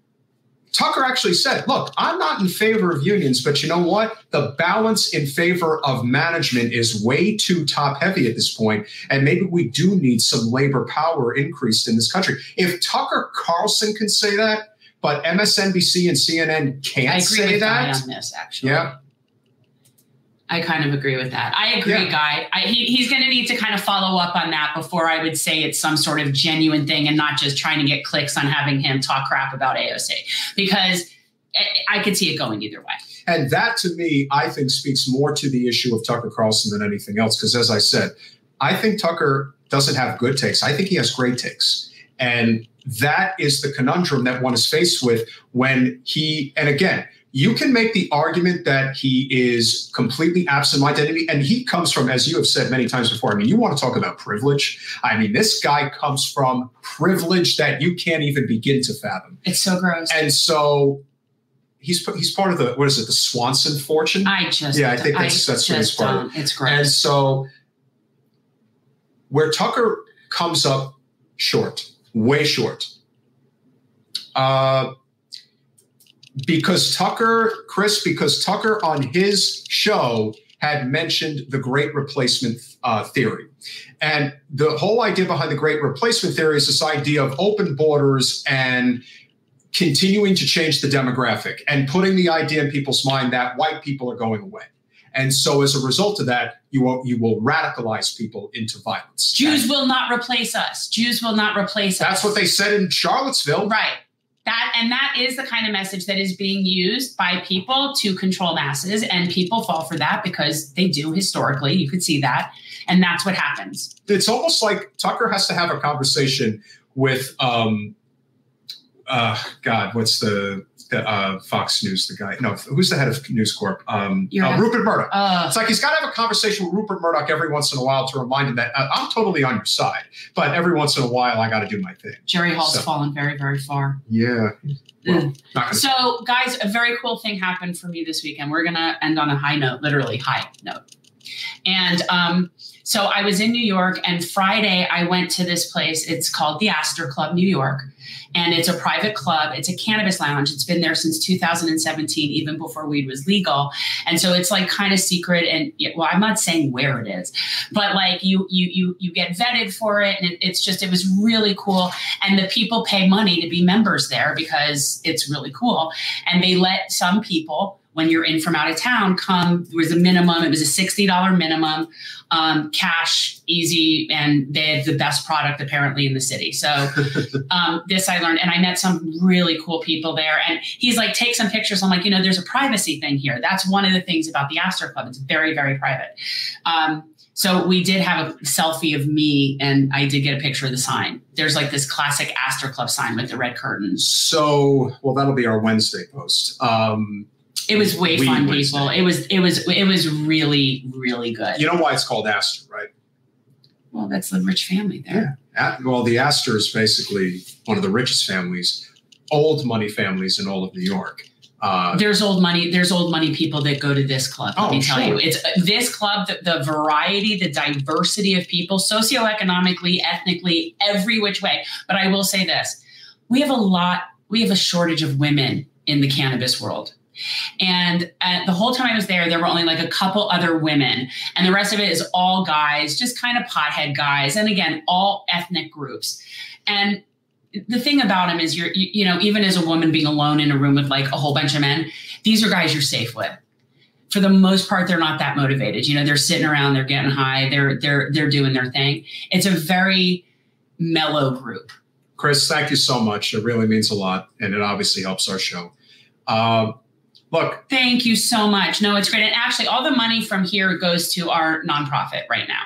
A: Tucker actually said, Look, I'm not in favor of unions, but you know what? The balance in favor of management is way too top heavy at this point, And maybe we do need some labor power increased in this country. If Tucker Carlson can say that, but MSNBC and CNN can't say that.
B: on this, actually.
A: Yeah.
B: I kind of agree with that. I agree, yeah. Guy. I, he, he's going to need to kind of follow up on that before I would say it's some sort of genuine thing and not just trying to get clicks on having him talk crap about AOC because eh, I could see it going either way.
A: And that to me, I think speaks more to the issue of Tucker Carlson than anything else. Because as I said, I think Tucker doesn't have good takes. I think he has great takes. And that is the conundrum that one is faced with when he, and again, you can make the argument that he is completely absent identity and he comes from as you have said many times before i mean you want to talk about privilege. I mean this guy comes from privilege that you can't even begin to fathom.
B: It's so gross.
A: And so he's he's part of the what is it the swanson fortune?
B: I just
A: yeah i think that's
B: I
A: that's what he's part
B: of it's gross.
A: And so where tucker comes up short way short uh because Tucker, Chris, because Tucker on his show had mentioned the great replacement uh, theory. And the whole idea behind the great replacement theory is this idea of open borders and continuing to change the demographic and putting the idea in people's mind that white people are going away. And so, as a result of that, you will you will radicalize people into violence.
B: Jews
A: and
B: will not replace us. Jews will not replace
A: that's
B: us.
A: That's what they said in Charlottesville.
B: Right that and that is the kind of message that is being used by people to control masses and people fall for that because they do historically. You could see that. And that's what happens.
A: It's almost like tucker has to have a conversation with um uh god what's the uh, Fox News, the guy. No, who's the head of News Corp? Um, uh, Rupert Murdoch. Uh, it's like he's got to have a conversation with Rupert Murdoch every once in a while to remind him that uh, I'm totally on your side, but every once in a while I got to do my thing.
B: Jerry Hall's so, fallen very, very far.
A: Yeah.
B: Well, so, guys, a very cool thing happened for me this weekend. We're going to end on a high note, literally high note. And um, so I was in New York, and Friday I went to this place. It's called the Astor Club, New York, and it's a private club. It's a cannabis lounge. It's been there since 2017, even before weed was legal. And so it's like kind of secret. And well, I'm not saying where it is, but like you you you you get vetted for it, and it, it's just it was really cool. And the people pay money to be members there because it's really cool. And they let some people when you're in from out of town come there was a minimum it was a $60 minimum um, cash easy and they had the best product apparently in the city so (laughs) um, this i learned and i met some really cool people there and he's like take some pictures i'm like you know there's a privacy thing here that's one of the things about the astor club it's very very private um, so we did have a selfie of me and I did get a picture of the sign. There's like this classic Astor Club sign with the red curtains.
A: So, well, that'll be our Wednesday post. Um,
B: it was way fun, people. It was it was it was really really good.
A: You know why it's called Astor, right?
B: Well, that's the rich family there.
A: Yeah. Well, the Astor is basically one of the richest families, old money families in all of New York.
B: Uh, there's old money. There's old money people that go to this club. Let oh, me tell sure. you, it's this club. The, the, variety, the diversity of people, socioeconomically, ethnically, every which way. But I will say this: we have a lot. We have a shortage of women in the cannabis world. And uh, the whole time I was there, there were only like a couple other women, and the rest of it is all guys, just kind of pothead guys. And again, all ethnic groups. And the thing about them is, you're, you, you know, even as a woman being alone in a room with like a whole bunch of men, these are guys you're safe with. For the most part, they're not that motivated. You know, they're sitting around, they're getting high, they're they're they're doing their thing. It's a very mellow group.
A: Chris, thank you so much. It really means a lot, and it obviously helps our show. Uh, Look.
B: Thank you so much. No, it's great. And actually, all the money from here goes to our nonprofit right now.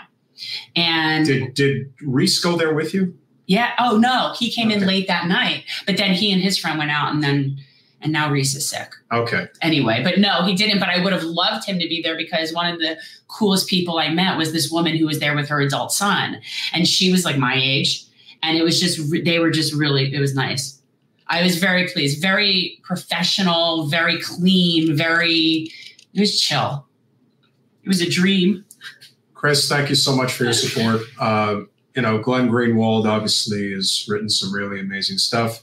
B: And
A: did did Reese go there with you?
B: Yeah. Oh no, he came okay. in late that night, but then he and his friend went out, and then and now Reese is sick.
A: Okay.
B: Anyway, but no, he didn't. But I would have loved him to be there because one of the coolest people I met was this woman who was there with her adult son, and she was like my age, and it was just they were just really it was nice. I was very pleased, very professional, very clean, very, it was chill. It was a dream.
A: Chris, thank you so much for your support. Uh, you know, Glenn Greenwald obviously has written some really amazing stuff.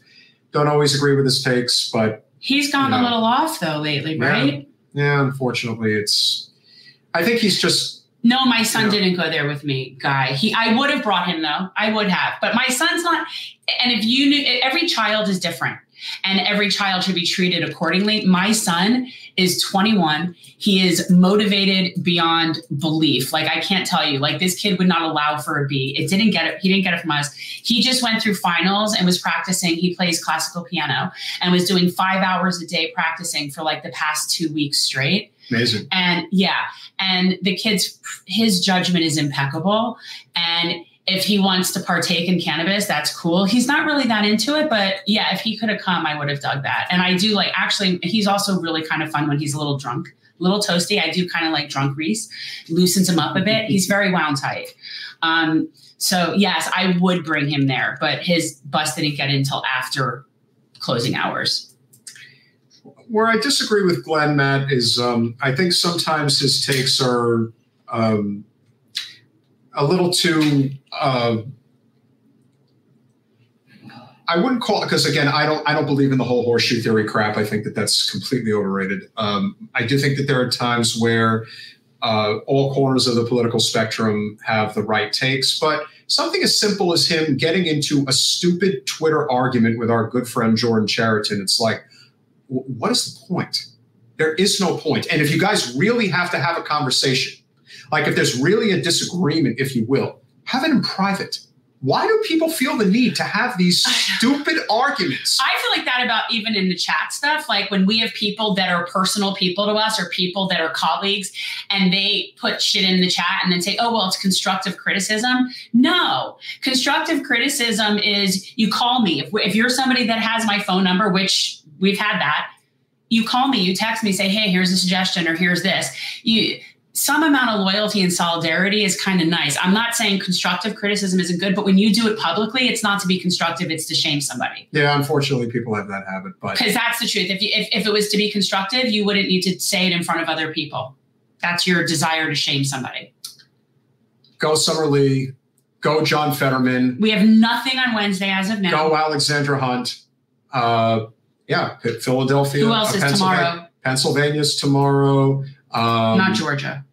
A: Don't always agree with his takes, but
B: he's gone you know, a little off though lately, right?
A: Yeah, yeah, unfortunately, it's. I think he's just
B: no, my son didn't go there with me, guy. He, I would have brought him though. I would have, but my son's not. And if you knew, every child is different. and every child should be treated accordingly. My son is 21. He is motivated beyond belief. Like I can't tell you, like this kid would not allow for a B. It didn't get it. He didn't get it from us. He just went through finals and was practicing. He plays classical piano and was doing five hours a day practicing for like the past two weeks straight.
A: Amazing.
B: And yeah, and the kid's his judgment is impeccable and if he wants to partake in cannabis, that's cool. He's not really that into it, but yeah, if he could have come, I would have dug that. And I do like actually, he's also really kind of fun when he's a little drunk, a little toasty. I do kind of like drunk Reese, loosens him up a bit. He's very wound tight. Um, so yes, I would bring him there, but his bus didn't get in until after closing hours.
A: Where I disagree with Glenn, Matt, is um, I think sometimes his takes are um, a little too. Uh, I wouldn't call it because again, I don't. I don't believe in the whole horseshoe theory crap. I think that that's completely overrated. Um, I do think that there are times where uh, all corners of the political spectrum have the right takes, but something as simple as him getting into a stupid Twitter argument with our good friend Jordan Chariton, it's like, what is the point? There is no point. And if you guys really have to have a conversation, like if there's really a disagreement, if you will, have it in private. Why do people feel the need to have these (sighs) stupid arguments?
B: I feel like that about even in the chat stuff. Like when we have people that are personal people to us or people that are colleagues and they put shit in the chat and then say, oh, well, it's constructive criticism. No, constructive criticism is you call me. If, if you're somebody that has my phone number, which we've had that, you call me, you text me, say, hey, here's a suggestion or here's this. You some amount of loyalty and solidarity is kind of nice. I'm not saying constructive criticism isn't good, but when you do it publicly, it's not to be constructive, it's to shame somebody.
A: Yeah, unfortunately, people have that habit. But
B: because that's the truth. If, you, if if it was to be constructive, you wouldn't need to say it in front of other people. That's your desire to shame somebody.
A: Go Summer Lee. Go John Fetterman.
B: We have nothing on Wednesday as of now.
A: Go Alexandra Hunt. Uh, yeah, Philadelphia.
B: Who else
A: uh,
B: is tomorrow?
A: Pennsylvania's tomorrow. Um,
B: Not Georgia.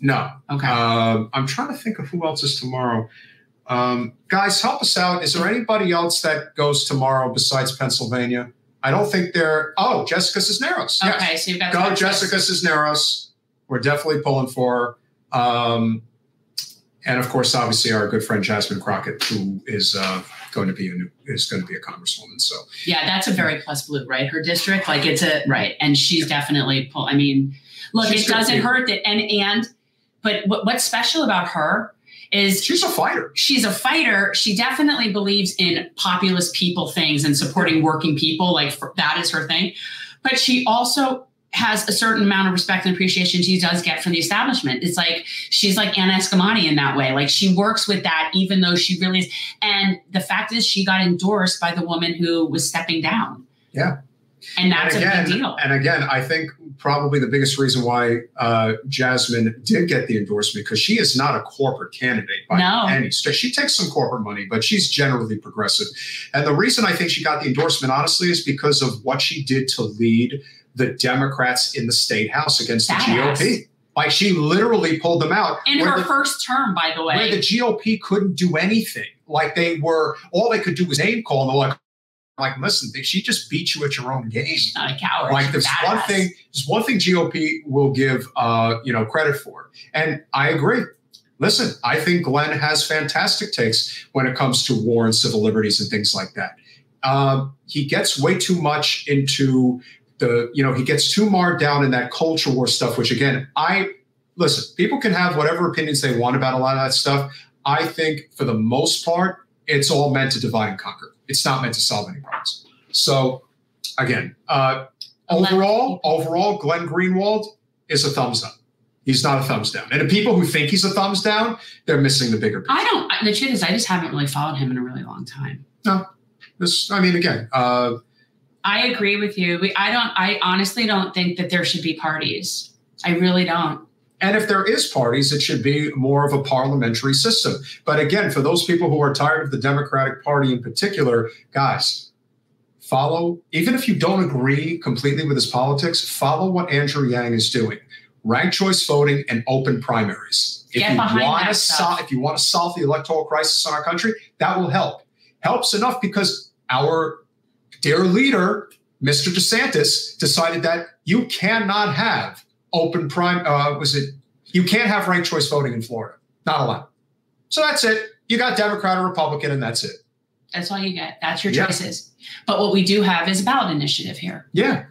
A: No.
B: Okay.
A: Um, I'm trying to think of who else is tomorrow. Um, guys, help us out. Is there anybody else that goes tomorrow besides Pennsylvania? I don't think there. Oh, Jessica Cisneros. Yes.
B: Okay, so you've got
A: go. Jessica Cisneros. We're definitely pulling for her. Um, and of course, obviously, our good friend Jasmine Crockett, who is uh, going to be a new, is going to be a congresswoman. So
B: Yeah, that's a very plus blue, right? Her district, like it's a right, and she's definitely pull. I mean, look,
A: She's
B: it doesn't hurt that, and and, but what, what's special about her is
A: she's a fighter.
B: she's a fighter. She definitely believes in populist people things and supporting working people. Like for, that is her thing. But she also has a certain amount of respect and appreciation she does get from the establishment. It's like she's like Anna Eskamani in that way. Like she works with that, even though she really is. And the fact is, she got endorsed by the woman who was stepping down.
A: Yeah.
B: And that's
A: and again,
B: a big deal.
A: And again, I think probably the biggest reason why uh, Jasmine did get the endorsement because she is not a corporate candidate by
B: No.
A: any stretch. She takes some corporate money, but she's generally progressive. And the reason I think she got the endorsement, honestly, is because of what she did to lead the Democrats in the state house against the
B: Badass.
A: GOP. Like she literally pulled them out.
B: In her
A: the-
B: first term, by the way.
A: where the GOP couldn't do anything. Like they were, all they could do was name call. And they're like, like, listen, she just beat you at your own game.
B: She's not a coward.
A: Like there's one
B: badass.
A: thing, there's one thing GOP will give, uh, you know, credit for, and I agree. Listen, I think Glenn has fantastic takes when it comes to war and civil liberties and things like that. Um, he gets way too much into the, you know, he gets too marred down in that culture war stuff. Which again, I listen. People can have whatever opinions they want about a lot of that stuff. I think for the most part, it's all meant to divide and conquer. It's not meant to solve any problems. So, again, uh, overall, overall, Glenn Greenwald is a thumbs up. He's not a thumbs down. And the people who think he's a thumbs down, they're missing the bigger picture.
B: I don't. The truth is, I just haven't really followed him in a really long time.
A: No, this, I mean, again, uh,
B: I agree with you. We, I don't. I honestly don't think that there should be parties. I really don't.
A: and if there is parties, it should be more of a parliamentary system. But again, for those people who are tired of the Democratic Party in particular, guys, follow, even if you don't agree completely with his politics, follow what Andrew Yang is doing. Ranked choice voting and open primaries. If
B: Get
A: you want to solve, if you want to solve the electoral crisis in our country, that will help. Helps enough because our Their leader, Mr. DeSantis, decided that you cannot have open prime. Uh, was it? You can't have ranked choice voting in Florida. Not allowed. So that's it. You got Democrat or Republican, and that's it.
B: That's all you get. That's your
A: Yeah.
B: choices. But what we do have is a ballot initiative here.
A: Yeah.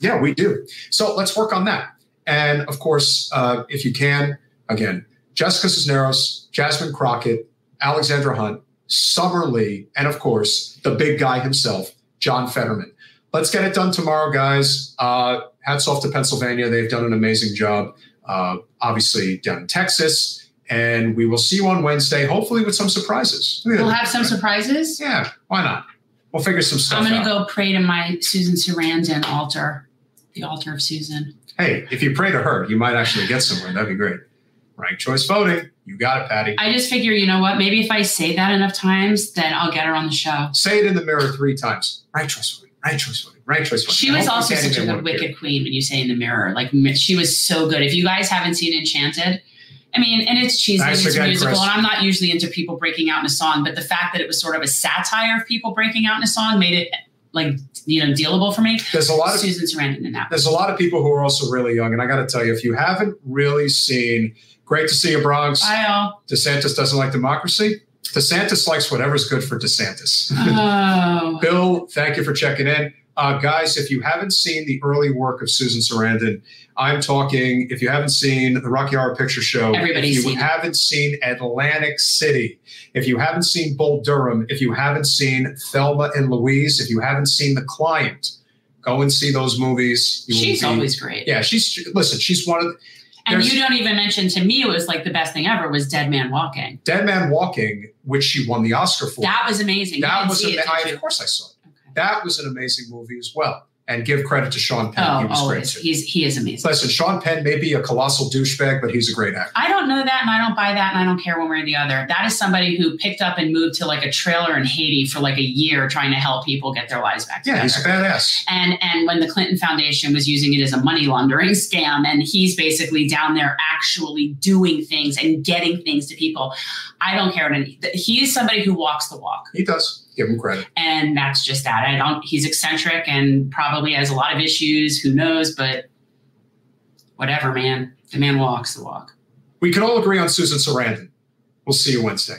A: Yeah, we do. So let's work on that. And of course, uh, if you can, again, Jessica Cisneros, Jasmine Crockett, Alexandra Hunt, Summer Lee, and of course, the big guy himself, John Fetterman. Let's get it done tomorrow, guys. Uh, hats off to Pennsylvania. They've done an amazing job, uh, obviously, down in Texas. And we will see you on Wednesday, hopefully with some surprises.
B: We'll have some surprises.
A: Yeah, why not? We'll figure some stuff
B: out. I'm
A: out.
B: to go pray to my Susan Sarandon altar, the altar of Susan.
A: Hey, if you pray to her, you might actually get somewhere. That'd be great. Ranked choice voting. You got it, Patty.
B: I just figure, you know what? Maybe if I say that enough times, then I'll get her on the show.
A: Say it in the mirror three times. Right choice. Ranked choice. Ranked choice.
B: She was also such a good wicked queen when you say in the mirror. Like she was so good. If you guys haven't seen Enchanted, I mean, and it's cheesy,
A: Thanks
B: it's
A: again,
B: musical,
A: Chris.
B: and I'm not usually into people breaking out in a song, but the fact that it was sort of a satire of people breaking out in a song made it like you know dealable for me.
A: There's a lot of
B: Susan Sarandon in that.
A: there's a lot of people who are also really young, and I got to tell you, if you haven't really seen Great to See You, Bronx,
B: Bye all.
A: DeSantis doesn't like democracy. DeSantis likes whatever's good for DeSantis.
B: Oh, (laughs)
A: Bill, thank you for checking in. Uh, guys, if you haven't seen the early work of Susan Sarandon, I'm talking, if you haven't seen the Rocky Horror Picture Show,
B: Everybody's
A: if you haven't seen Atlantic City, if you haven't seen Bull Durham, if you haven't seen Thelma and Louise, if you haven't seen The Client, go and see those movies. You
B: she's
A: be-
B: always great.
A: Yeah, she's, listen, she's one of,
B: and
A: there's-
B: you don't even mention to me it was like the best thing ever was Dead Man Walking.
A: Dead Man Walking, which she won the Oscar for.
B: That was amazing.
A: That was, ama- I, of course I saw it.
B: Okay.
A: That was an amazing movie as well. And give credit to Sean Penn. he
B: Oh,
A: was great
B: always.
A: too.
B: He's he is amazing.
A: Listen, Sean Penn may be a colossal douchebag, but he's a great actor.
B: I don't know that and I don't buy that and I don't care one way or the other. That is somebody who picked up and moved to like a trailer in Haiti for like a year trying to help people get their lives back
A: Yeah,
B: together.
A: he's a badass.
B: and and when the Clinton Foundation was using it as a money laundering (laughs) scam, and he's basically down there actually doing things and getting things to people. I don't care. And he is somebody who walks the walk,
A: He does. Give him credit.
B: and that's just that. I don't. He's eccentric and probably has a lot of issues. Who knows? But whatever, man. The man walks the walk.
A: We can all agree on Susan Sarandon. We'll see you Wednesday.